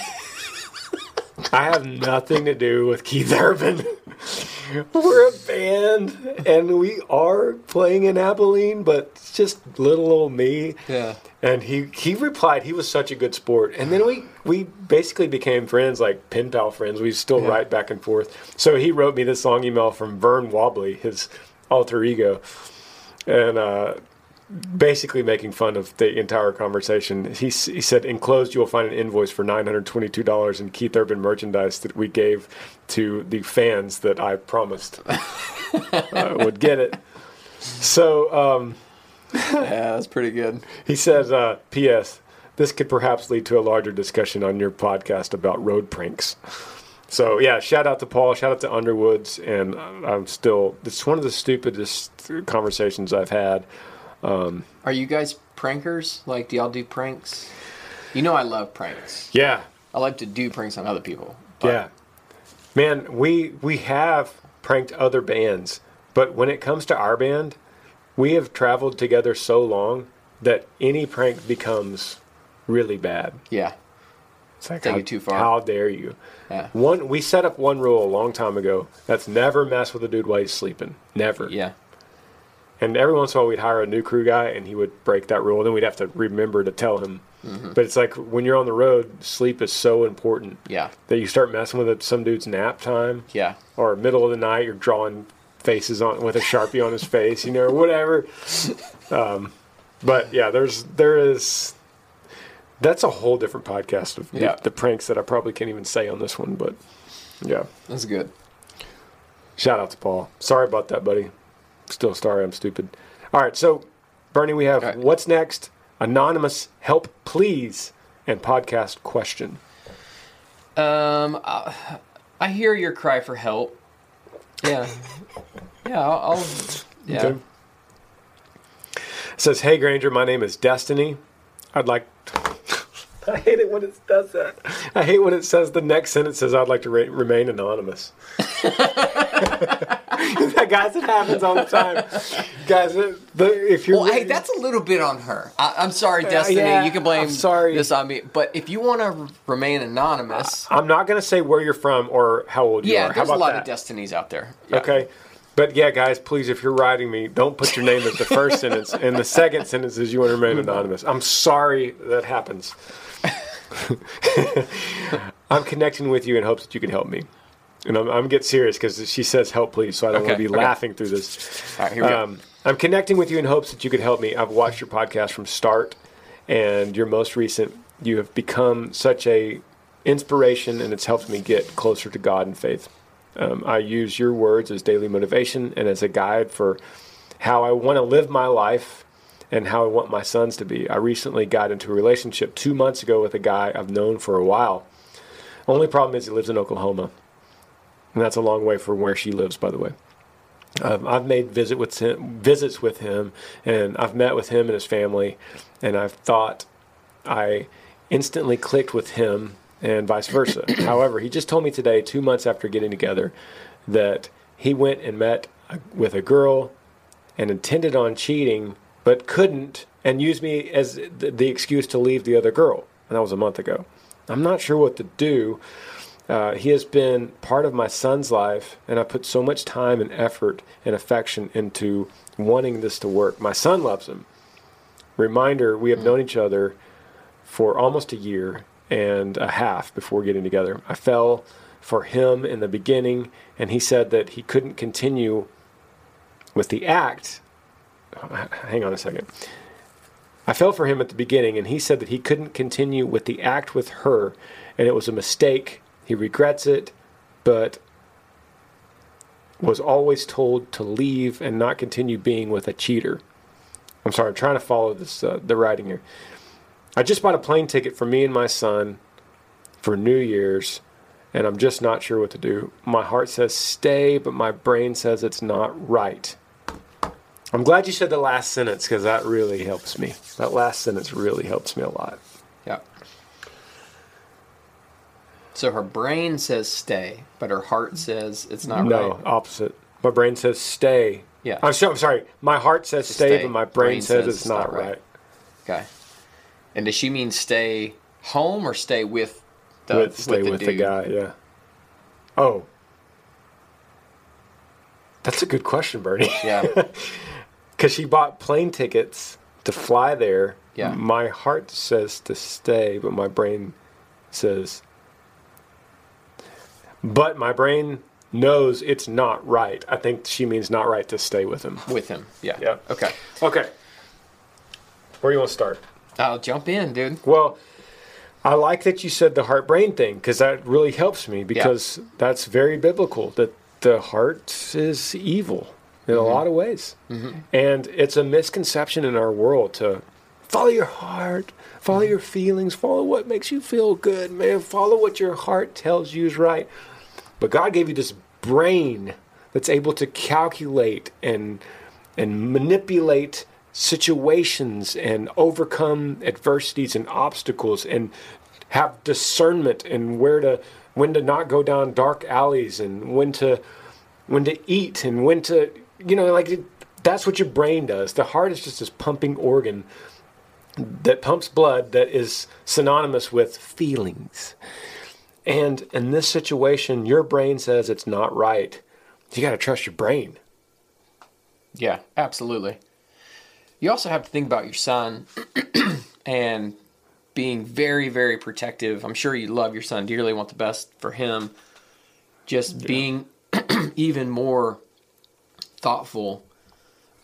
I have nothing to do with Keith Urban. we're a band and we are playing in Abilene, but it's just little old me. Yeah. And he he replied he was such a good sport. And then we we basically became friends, like pen pal friends. We still Yeah. write back and forth. So he wrote me this long email from Vern Wobbly, his alter ego, and uh, basically making fun of the entire conversation. He, he said, enclosed, you will find an invoice for $922 in Keith Urban merchandise that we gave to the fans that I promised uh, would get it. So um, Yeah, that's pretty good. he says, uh, P.S. This could perhaps lead to a larger discussion on your podcast about road pranks. So yeah, shout out to Paul, shout out to Underwoods, and I'm still. It's one of the stupidest conversations I've had. Um, Are you guys prankers? Like, do y'all do pranks? You know, I love pranks. Yeah, I like to do pranks on other people. yeah, man. We we have pranked other bands, but when it comes to our band, we have traveled together so long that any prank becomes really bad. Yeah. It's like, Take how, it too far. How dare you? Yeah. One, we set up one rule a long time ago. That's never mess with a dude while he's sleeping. Never. Yeah. And every once in a while, we'd hire a new crew guy, and he would break that rule. Then we'd have to remember to tell him. Mm-hmm. But it's like when you're on the road, sleep is so important Yeah. that you start messing with it, some dude's nap time Yeah. or middle of the night. You're drawing faces on with a sharpie on his face, you know, whatever. Um, but yeah, there's there is. That's a whole different podcast of the- the, pranks that I probably can't even say on this one. But yeah, That's good. shout out to Paul. Sorry about that, buddy. Still sorry, I'm stupid. All right, so Bernie, we have All right. what's next? Anonymous help, please, and podcast question. Um, I, I hear your cry for help. Yeah. Yeah. I'll. I'll yeah. Okay. says, "Hey Granger, my name is Destiny. I'd like." I hate it when it does that. I hate when it says the next sentence says, "I'd like to re- remain anonymous." guys, it happens all the time. guys, the, if you're Well, hey, that's a little bit on her. I, I'm sorry, uh, Destiny. yeah, you can blame I'm sorry. this on me. But if you want to remain anonymous, I'm not going to say where you're from or how old you yeah, are. How there's a lot that? of Destinies out there. Yeah. Okay. But yeah, guys, please, if you're writing me, don't put your name as the first sentence, and the second sentence is you want to remain anonymous. I'm sorry that happens. I'm connecting with you in hopes that you can help me. And I'm, I'm get serious because she says help, please, so I don't want to be okay. laughing through this. All right, here we go. Um, I'm connecting with you in hopes that you could help me. I've watched your podcast from start, and your most recent. You have become such a inspiration, and it's helped me get closer to God and faith. Um, I use your words as daily motivation and as a guide for how I want to live my life and how I want my sons to be. I recently got into a relationship two months ago with a guy I've known for a while. Only problem is he lives in Oklahoma, and that's a long way from where she lives, by the way. Um, I've made visit with him, visits with him, and I've met with him and his family, and I've thought I instantly clicked with him and vice versa. However, he just told me today, two months after getting together, that he went and met a, with a girl and intended on cheating, but couldn't, and used me as the excuse to leave the other girl. And that was a month ago. I'm not sure what to do. Uh, he has been part of my son's life, and I put so much time and effort and affection into wanting this to work. My son loves him. Reminder: We have known each other for almost a year and a half before getting together. I fell for him in the beginning, and he said that he couldn't continue with the act. Hang on a second. I fell for him at the beginning, and he said that he couldn't continue with the act with her, and it was a mistake. He regrets it, but was always told to leave and not continue being with a cheater. I'm sorry, I'm trying to follow this uh, the writing here. I just bought a plane ticket for me and my son for New Year's, and I'm just not sure what to do. My heart says stay, but my brain says it's not right. I'm glad you said the last sentence because that really helps me. That last sentence really helps me a lot. Yeah. So her brain says stay, but her heart says it's not no, right. No, opposite. My brain says stay. Yeah. I'm, so, I'm sorry. My heart says stay, stay. but my brain, Brain says, says it's not right. Okay. And does she mean stay home or stay with the with, stay with, the, dude? guy, yeah. Oh. That's a good question, Bernie. Yeah. Because she bought plane tickets to fly there. Yeah. My heart says to stay, but my brain says. But my brain knows it's not right. I think she means not right to stay with him. With him. Yeah. Yeah. Okay. Okay. Where do you want to start? I'll jump in, dude. Well, I like that you said the heart brain thing because that really helps me because that's very biblical that the heart is evil in a mm-hmm. lot of ways. Mm-hmm. And it's a misconception in our world to follow your heart, follow mm-hmm. your feelings, follow what makes you feel good, man, follow what your heart tells you is right. But God gave you this brain that's able to calculate and and manipulate situations and overcome adversities and obstacles and have discernment and where to when to not go down dark alleys and when to when to eat and when to you know like that's what your brain does. The heart is just this pumping organ that pumps blood that is synonymous with feelings and in this situation your brain says it's not right you got to trust your brain Yeah, absolutely. You also have to think about your son and being very, very protective. I'm sure you love your son dearly, want the best for him. Just being even more thoughtful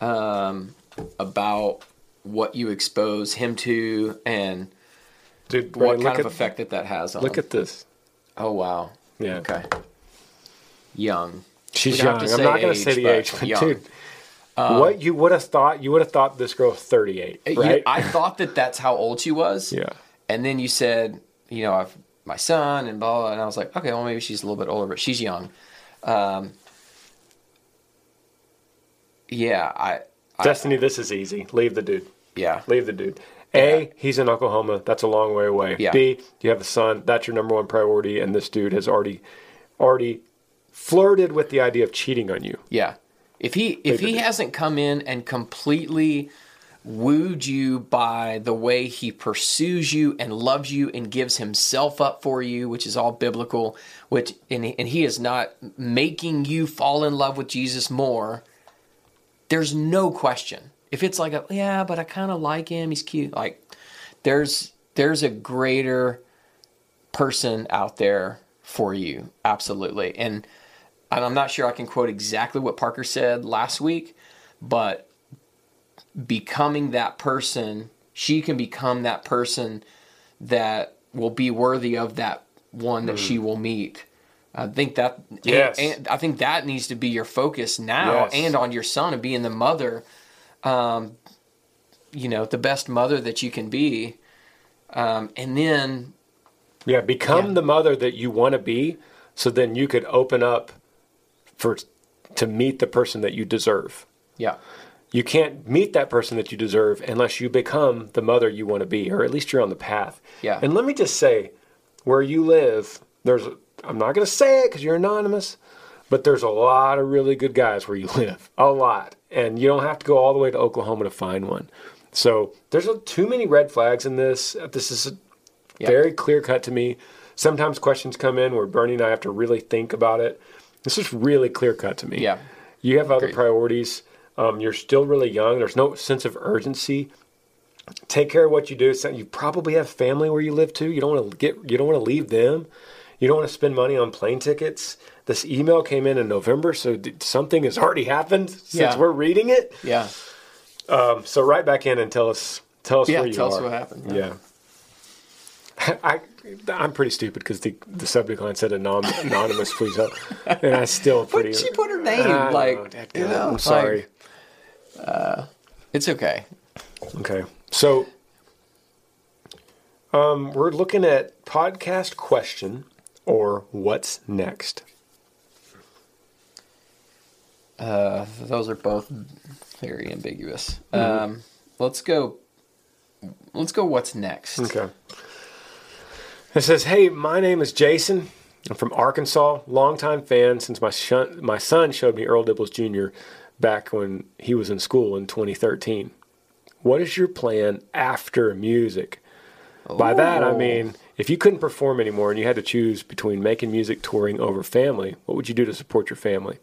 um, about what you expose him to and dude what Brian, kind of effect that that has on look him. at this Oh, wow. Yeah. Okay. Young. She's young. I'm not going to say the age, but young. dude, what you would have thought? You would have thought this girl 38, You- right? I thought that that's how old she was. yeah. And then you said, you know, I've my son and blah, blah, and I was like, okay, well maybe she's a little bit older, but she's young. Um, yeah, I, I Destiny, this is easy. Leave the dude. yeah, Leave the dude. A, he's in Oklahoma. That's a long way away. Yeah. B, you have a son. That's your number one priority, and this dude has already, already flirted with the idea of cheating on you. yeah. If he if he hasn't come in and completely wooed you by the way he pursues you and loves you and gives himself up for you, which is all biblical, which and and he is not making you fall in love with Jesus more. There's no question. If it's like a yeah, but I kind of like him, he's cute. Like there's there's a greater person out there for you, absolutely. And and I'm not sure I can quote exactly what Parker said last week, but becoming that person, she can become that person that will be worthy of that one that she mm-hmm. will meet. I think that, and- Yes. and, I think that needs to be your focus now, Yes. and on your son and being the mother, um, you know, the best mother that you can be, um, and then Yeah, become Yeah. the mother that you want to be, so then you could open up for to meet the person that you deserve. yeah, You can't meet that person that you deserve unless you become the mother you want to be, or at least you're on the path. Yeah. And let me just say, where you live, there's I'm not going to say it because you're anonymous, but there's a lot of really good guys where you live, a lot, and you don't have to go all the way to Oklahoma to find one. So there's too many red flags in this. This is Yeah. very clear cut to me. Sometimes questions come in where Bernie and I have to really think about it. This is really clear cut to me. Yeah. You have other priorities. Um, you're still really young. There's no sense of urgency. Take care of what you do. You probably have family where you live too. You don't want to get. You don't want to leave them. You don't want to spend money on plane tickets. This email came in in November, so something has already happened since Yeah. we're reading it. yeah, Um, so write back in and tell us. Tell us Yeah, where you tell are. us what happened. Yeah. I, I'm pretty stupid because the, the subject line said anon- anonymous, please help, and I still pretty. but she put her name I like know, you know, I'm sorry. like, it's okay. Okay. So um, we're looking at podcast question or what's next. Uh, those are both very ambiguous. Um, let's go. Let's go. What's next? Okay. It says, "Hey, my name is Jason. I'm from Arkansas. Longtime fan since my shun- my son showed me Earl Dibbles Jr. back when he was in school in 2013. What is your plan after music? By that I Oh. mean, if you couldn't perform anymore and you had to choose between making music, touring over family, what would you do to support your family?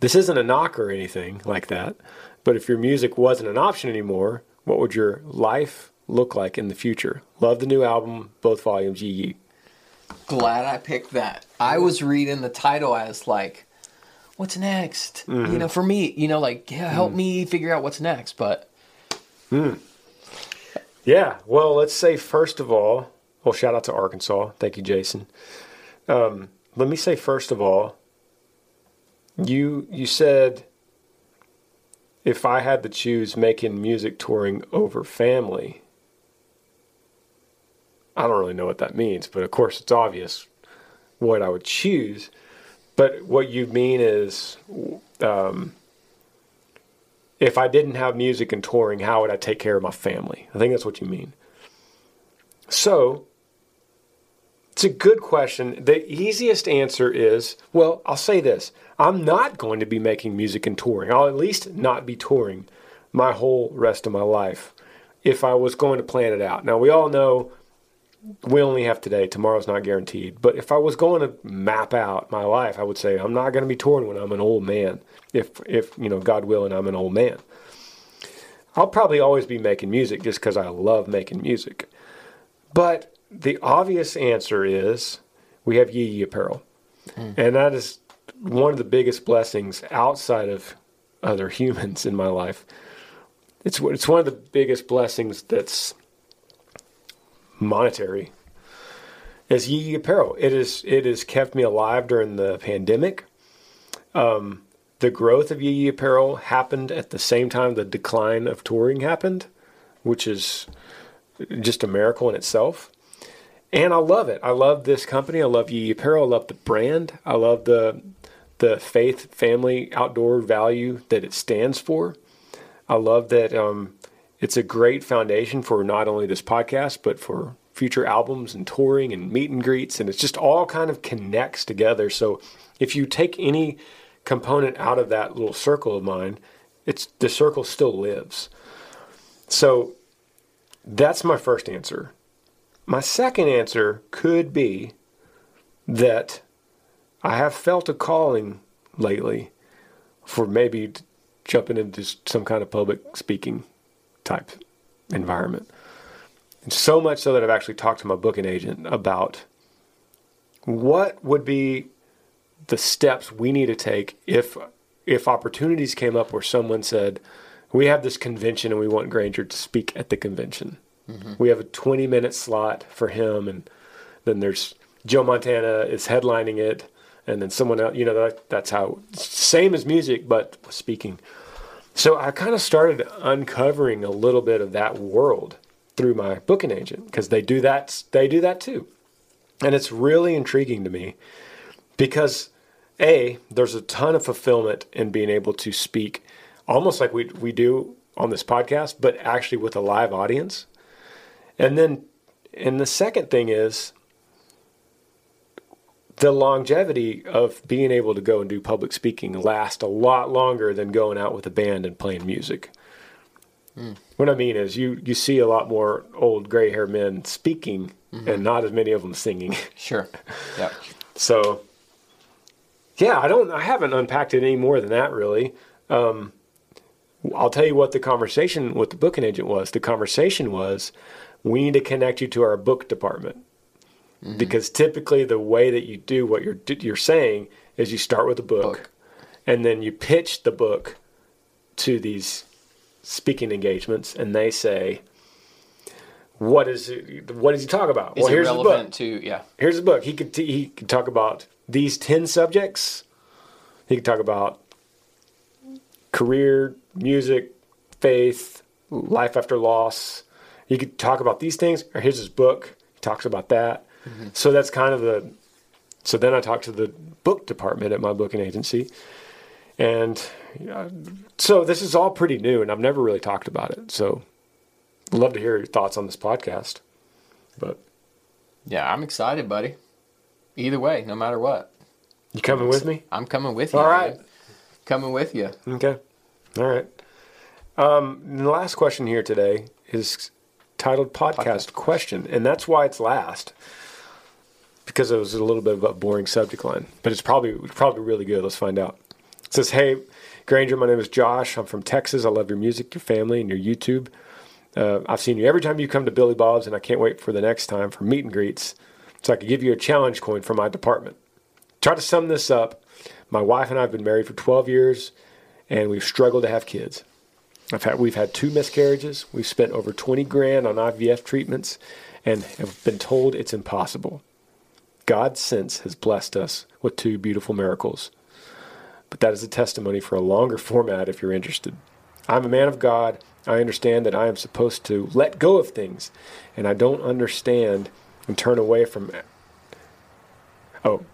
This isn't a knock or anything like that, but if your music wasn't an option anymore, what would your life look like in the future? Love the new album, both volumes, Yee Yee. Glad I picked that. I was reading the title as like, what's next? Mm-hmm. You know, for me, you know, like, yeah, help me figure out what's next. But Yeah, well, let's say first of all, well, shout out to Arkansas. Thank you, Jason. Um, let me say first of all, you you said if I had to choose making music touring over family, I don't really know what that means, but of course it's obvious what I would choose. But what you mean is, um, if I didn't have music and touring, how would I take care of my family? I think that's what you mean. So, it's a good question. The easiest answer is well, I'll say this I'm not going to be making music and touring. I'll at least not be touring my whole rest of my life if I was going to plan it out. Now, we all know we only have today. Tomorrow's not guaranteed. But if I was going to map out my life, I would say I'm not going to be torn when I'm an old man. If if you know, God willing, I'm an old man. I'll probably always be making music just because I love making music. But the obvious answer is we have Yee Yee Apparel, hmm. and that is one of the biggest blessings outside of other humans in my life. It's it's one of the biggest blessings that's monetary is Yee Apparel. It is it has kept me alive during the pandemic. Um, the growth of Yee Apparel happened at the same time the decline of touring happened, which is just a miracle in itself. And I love it. I love this company. I love Yee Apparel. I love the brand. I love the the faith, family, outdoor value that it stands for. I love that um, it's a great foundation for not only this podcast, but for future albums and touring and meet and greets. And it's just all kind of connects together. So if you take any component out of that little circle of mine, it's the circle still lives. So that's my first answer. My second answer could be that I have felt a calling lately for maybe jumping into some kind of public speaking type environment. And so much so that I've actually talked to my booking agent about what would be the steps we need to take if if opportunities came up where someone said, "We have this convention and we want Granger to speak at the convention." Mm-hmm. We have a 20 minute slot for him, and then there's Joe Montana is headlining it, and then someone else. You know, that, that's how same as music, but speaking. So I kind of started uncovering a little bit of that world through my booking agent because they do that. They do that too, and it's really intriguing to me because a there's a ton of fulfillment in being able to speak almost like we we do on this podcast, but actually with a live audience. And then, and the second thing is the longevity of being able to go and do public speaking last a lot longer than going out with a band and playing music. What I mean is, you you see a lot more old gray haired men speaking, and not as many of them singing. sure. Yeah. So, yeah, I don't, I haven't unpacked it any more than that really. Um, I'll tell you what the conversation with the booking agent was. The conversation was, we need to connect you to our book department Mm-hmm. because typically the way that you do what you're you're saying is you start with a book, Book. and then you pitch the book to these speaking engagements, and they say. What is it, what does he talk about? Is well, here's the book to yeah? here's a book. He could t- he could talk about these ten subjects. He could talk about career, music, faith, life after loss. He could talk about these things. Or here's his book. He talks about that. So that's kind of the. So then I talked to the book department at my booking agency, and uh, so this is all pretty new, and I've never really talked about it. So, I'd love to hear your thoughts on this podcast. But Yeah, I'm excited, buddy. Either way, no matter what, you coming with me? I'm coming with you. All right. Coming with you. Okay. All right. Um, the last question here today is titled podcast, question, and that's why it's last because it was a little bit of a boring subject line, but it's probably probably really good. Let's find out. It says, Hey, Granger, my name is Josh. I'm from Texas. I love your music, your family, and your YouTube. Uh, I've seen you every time you come to Billy Bob's, and I can't wait for the next time for meet and greets so I can give you a challenge coin for my department. Try to sum this up. My wife and I have been married for 12 years, and we've struggled to have kids. I've had, we've had two miscarriages. We've spent over 20 grand on IVF treatments and have been told it's impossible. God since has blessed us with two beautiful miracles. But that is a testimony for a longer format if you're interested. I'm a man of God. I understand that I am supposed to let go of things, and I don't understand and turn away from. Oh,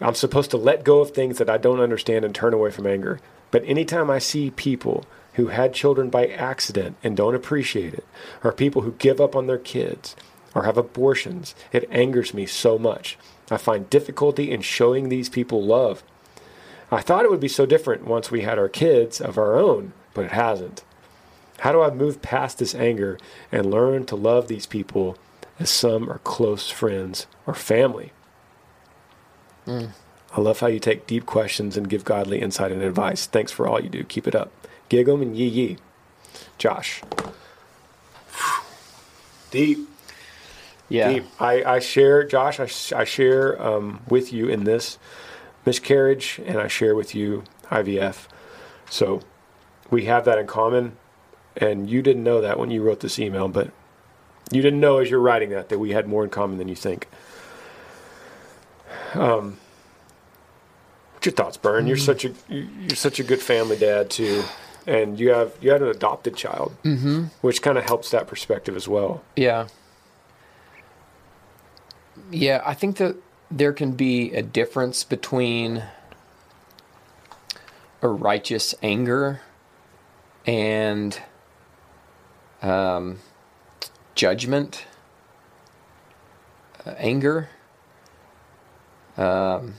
I'm supposed to let go of things that I don't understand and turn away from anger. But anytime I see people who had children by accident and don't appreciate it, or people who give up on their kids, or have abortions, it angers me so much. I find difficulty in showing these people love. I thought it would be so different once we had our kids of our own, but it hasn't. How do I move past this anger and learn to love these people as some are close friends or family? Mm. I love how you take deep questions and give godly insight and advice. Thanks for all you do. Keep it up. Gig 'em and yee yee. Josh. Deep. Yeah. Deep. I, I share, Josh, I, I share um, with you in this miscarriage, and I share with you IVF. So we have that in common. And you didn't know that when you wrote this email, but you didn't know as you're writing that that we had more in common than you think. Um, what's your thoughts, Burn? Mm. You're such a you're such a good family dad too, and you have you had an adopted child, mm-hmm. which kind of helps that perspective as well. Yeah, yeah. I think that there can be a difference between a righteous anger and um, judgment, uh, anger. Um,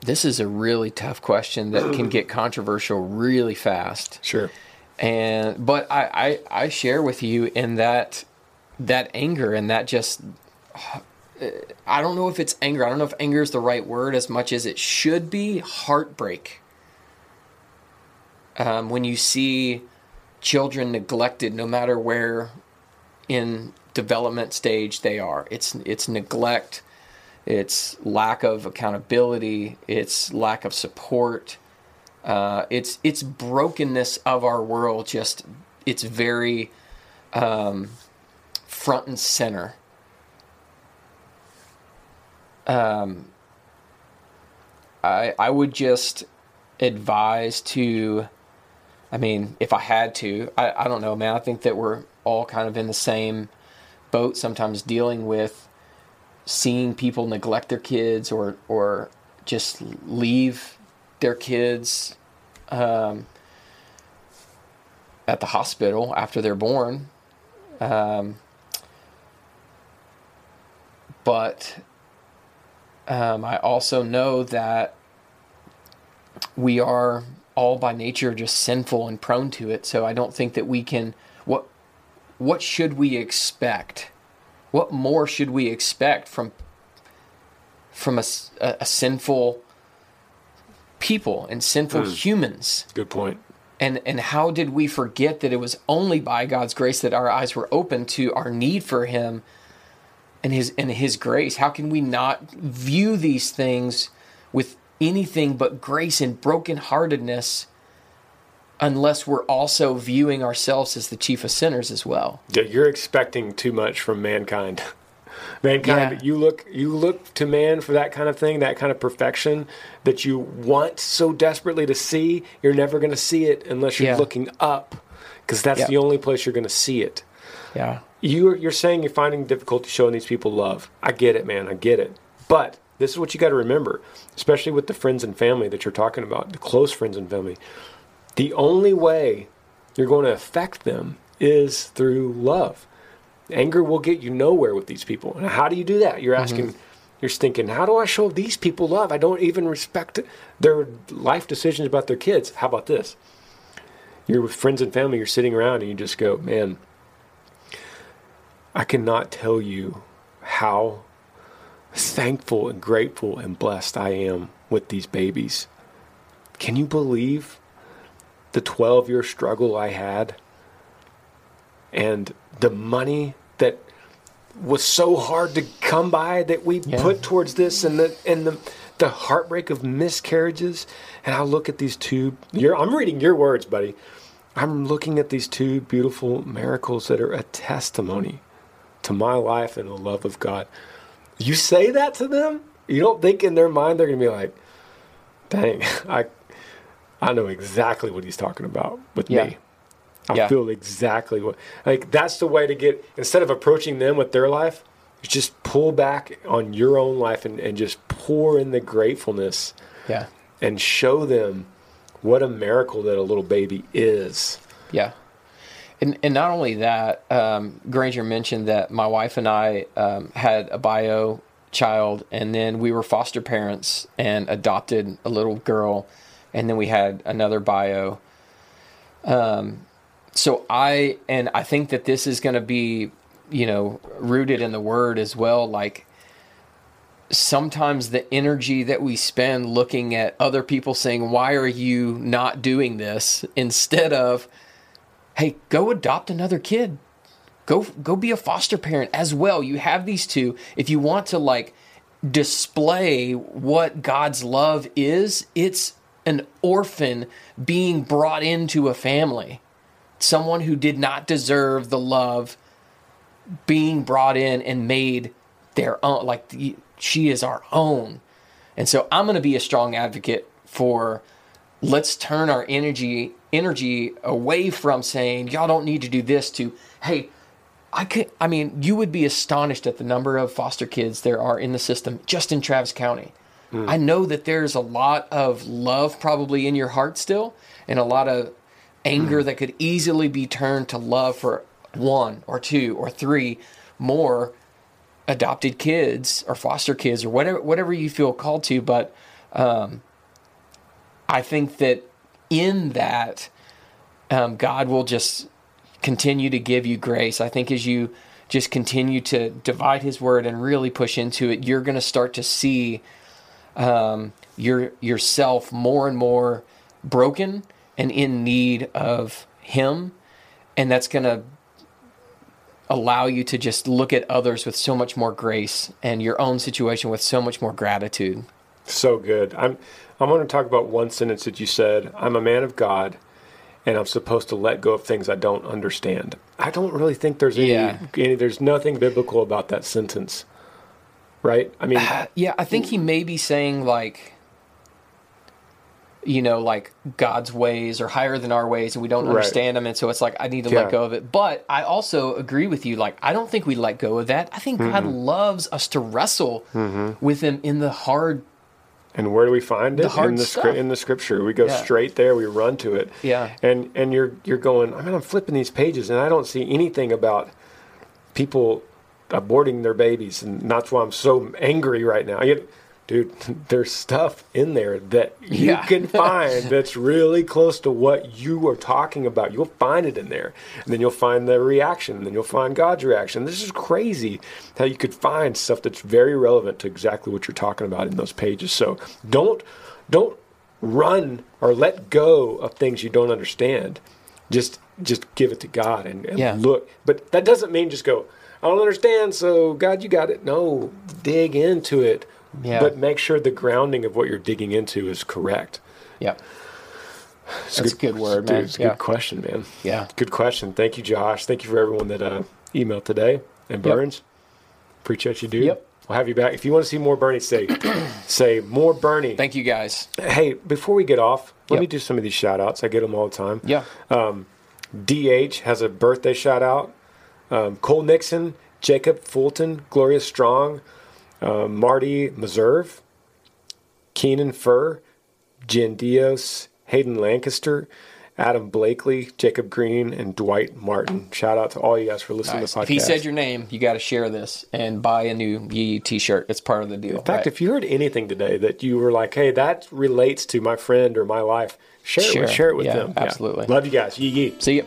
this is a really tough question that can get controversial really fast. Sure. And but I, I I share with you in that that anger and that just I don't know if it's anger. I don't know if anger is the right word as much as it should be heartbreak. Um, when you see children neglected, no matter where in development stage they are, it's it's neglect, it's lack of accountability, it's lack of support, uh, it's it's brokenness of our world. Just it's very um, front and center um, I I would just advise to, I mean, if I had to, I, I don't know, man. I think that we're all kind of in the same boat sometimes dealing with seeing people neglect their kids or or just leave their kids um, at the hospital after they're born. Um, but um, I also know that we are all by nature just sinful and prone to it. So I don't think that we can. What what should we expect? What more should we expect from from a, a, a sinful people and sinful mm. humans? Good point. And and how did we forget that it was only by God's grace that our eyes were open to our need for Him and his and his grace. How can we not view these things with anything but grace and brokenheartedness unless we're also viewing ourselves as the chief of sinners as well? Yeah, you're expecting too much from mankind. mankind yeah. you look you look to man for that kind of thing that kind of perfection that you want so desperately to see you're never going to see it unless you're yeah. looking up because that's the only place you're going to see it yeah you're you're saying you're finding difficulty showing these people love. I get it, man. I get it. But this is what you got to remember, especially with the friends and family that you're talking about, the close friends and family. The only way you're going to affect them is through love. Anger will get you nowhere with these people. And how do you do that? You're mm-hmm. asking, mm-hmm. you're thinking, how do I show these people love? I don't even respect their life decisions about their kids. How about this? You're with friends and family, you're sitting around and you just go, man, I cannot tell you how thankful and grateful and blessed I am with these babies. can you believe the 12 year struggle I had and the money that was so hard to come by that we Yeah. put towards this and the and the the heartbreak of miscarriages and I look at these two you're, I'm reading your words buddy I'm looking at these two beautiful miracles that are a testimony to my life and the love of God you say that to them you don't think in their mind they're going to be like dang I I know exactly what he's talking about with Yeah. me I Yeah. feel exactly what like that's the way to get instead of approaching them with their life, just pull back on your own life and, and just pour in the gratefulness Yeah. and show them what a miracle that a little baby is. Yeah. And, and not only that, um, Granger mentioned that my wife and I um, had a bio child, and then we were foster parents and adopted a little girl, and then we had another bio. Um, so I and I think that this is going to be, you know, rooted in the word as well. Like sometimes the energy that we spend looking at other people saying, "Why are you not doing this?" instead of hey, go adopt another kid. Go go be a foster parent as well. You have these two. If you want to like display what God's love is, it's an orphan being brought into a family. Someone who did not deserve the love being brought in and made their own like the, she is our own. And so I'm going to be a strong advocate for let's turn our energy energy away from saying y'all don't need to do this to hey I could I mean you would be astonished at the number of foster kids there are in the system just in Travis County. I know that there's a lot of love probably in your heart still and a lot of anger that could easily be turned to love for one or two or three more adopted kids or foster kids or whatever whatever you feel called to but um, I think that in that um, God will just continue to give you grace. I think as you just continue to divide His Word and really push into it, you're going to start to see um, your yourself more and more broken and in need of Him, and that's going to allow you to just look at others with so much more grace and your own situation with so much more gratitude. So good. I'm I'm going to talk about one sentence that you said. I'm a man of God and I'm supposed to let go of things I don't understand. I don't really think there's any, Yeah. any there's nothing biblical about that sentence. Right? I mean, uh, Yeah, I think he may be saying like you know, like God's ways are higher than our ways and we don't Right. understand them and so it's like I need to Yeah. let go of it. But I also agree with you like I don't think we let go of that. I think God loves us to wrestle mm-hmm. with him in the hard And where do we find it? The in the scri- in the scripture. We go Yeah. straight there. We run to it. Yeah. And and you're you're going. I mean, I'm flipping these pages, and I don't see anything about people aborting their babies, and that's why I'm so angry right now. You, dude, there's stuff in there that you Yeah. can find that's really close to what you are talking about. You'll find it in there, and then you'll find the reaction, and then you'll find God's reaction. This is crazy how you could find stuff that's very relevant to exactly what you're talking about in those pages. So don't don't run or let go of things you don't understand. Just just give it to God and, and Yeah. look. But that doesn't mean just go. I don't understand, so God, you got it. No, dig into it. Yeah. But make sure the grounding of what you're digging into is correct. Yeah. It's That's a good word, dude, man. It's a Yeah. good question, man. Yeah. Good question. Thank you, Josh. Thank you for everyone that uh, emailed today. And Burns, appreciate you, dude. Yep. We'll have you back. If you want to see more Bernie, say say more Bernie. Thank you guys. hey, before we get off, let Yep. me do some of these shout outs. I get them all the time. Yeah. DH has a birthday shout out. Um, Cole Nixon, Jacob Fulton, Gloria Strong, uh, Marty Meserve, Keenan Furr, Jen Dios, Hayden Lancaster, Adam Blakely, Jacob Green, and Dwight Martin. Shout out to all you guys for listening Nice. to the podcast. If he said your name, you got to share this and buy a new Yee t-shirt. It's part of the deal. In fact, if you heard anything today that you were like, hey, that relates to my friend or my life, share, it, Share. with, share it with Yeah, them. absolutely. Love you guys. Yee yee. See you.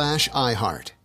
slash iHeart.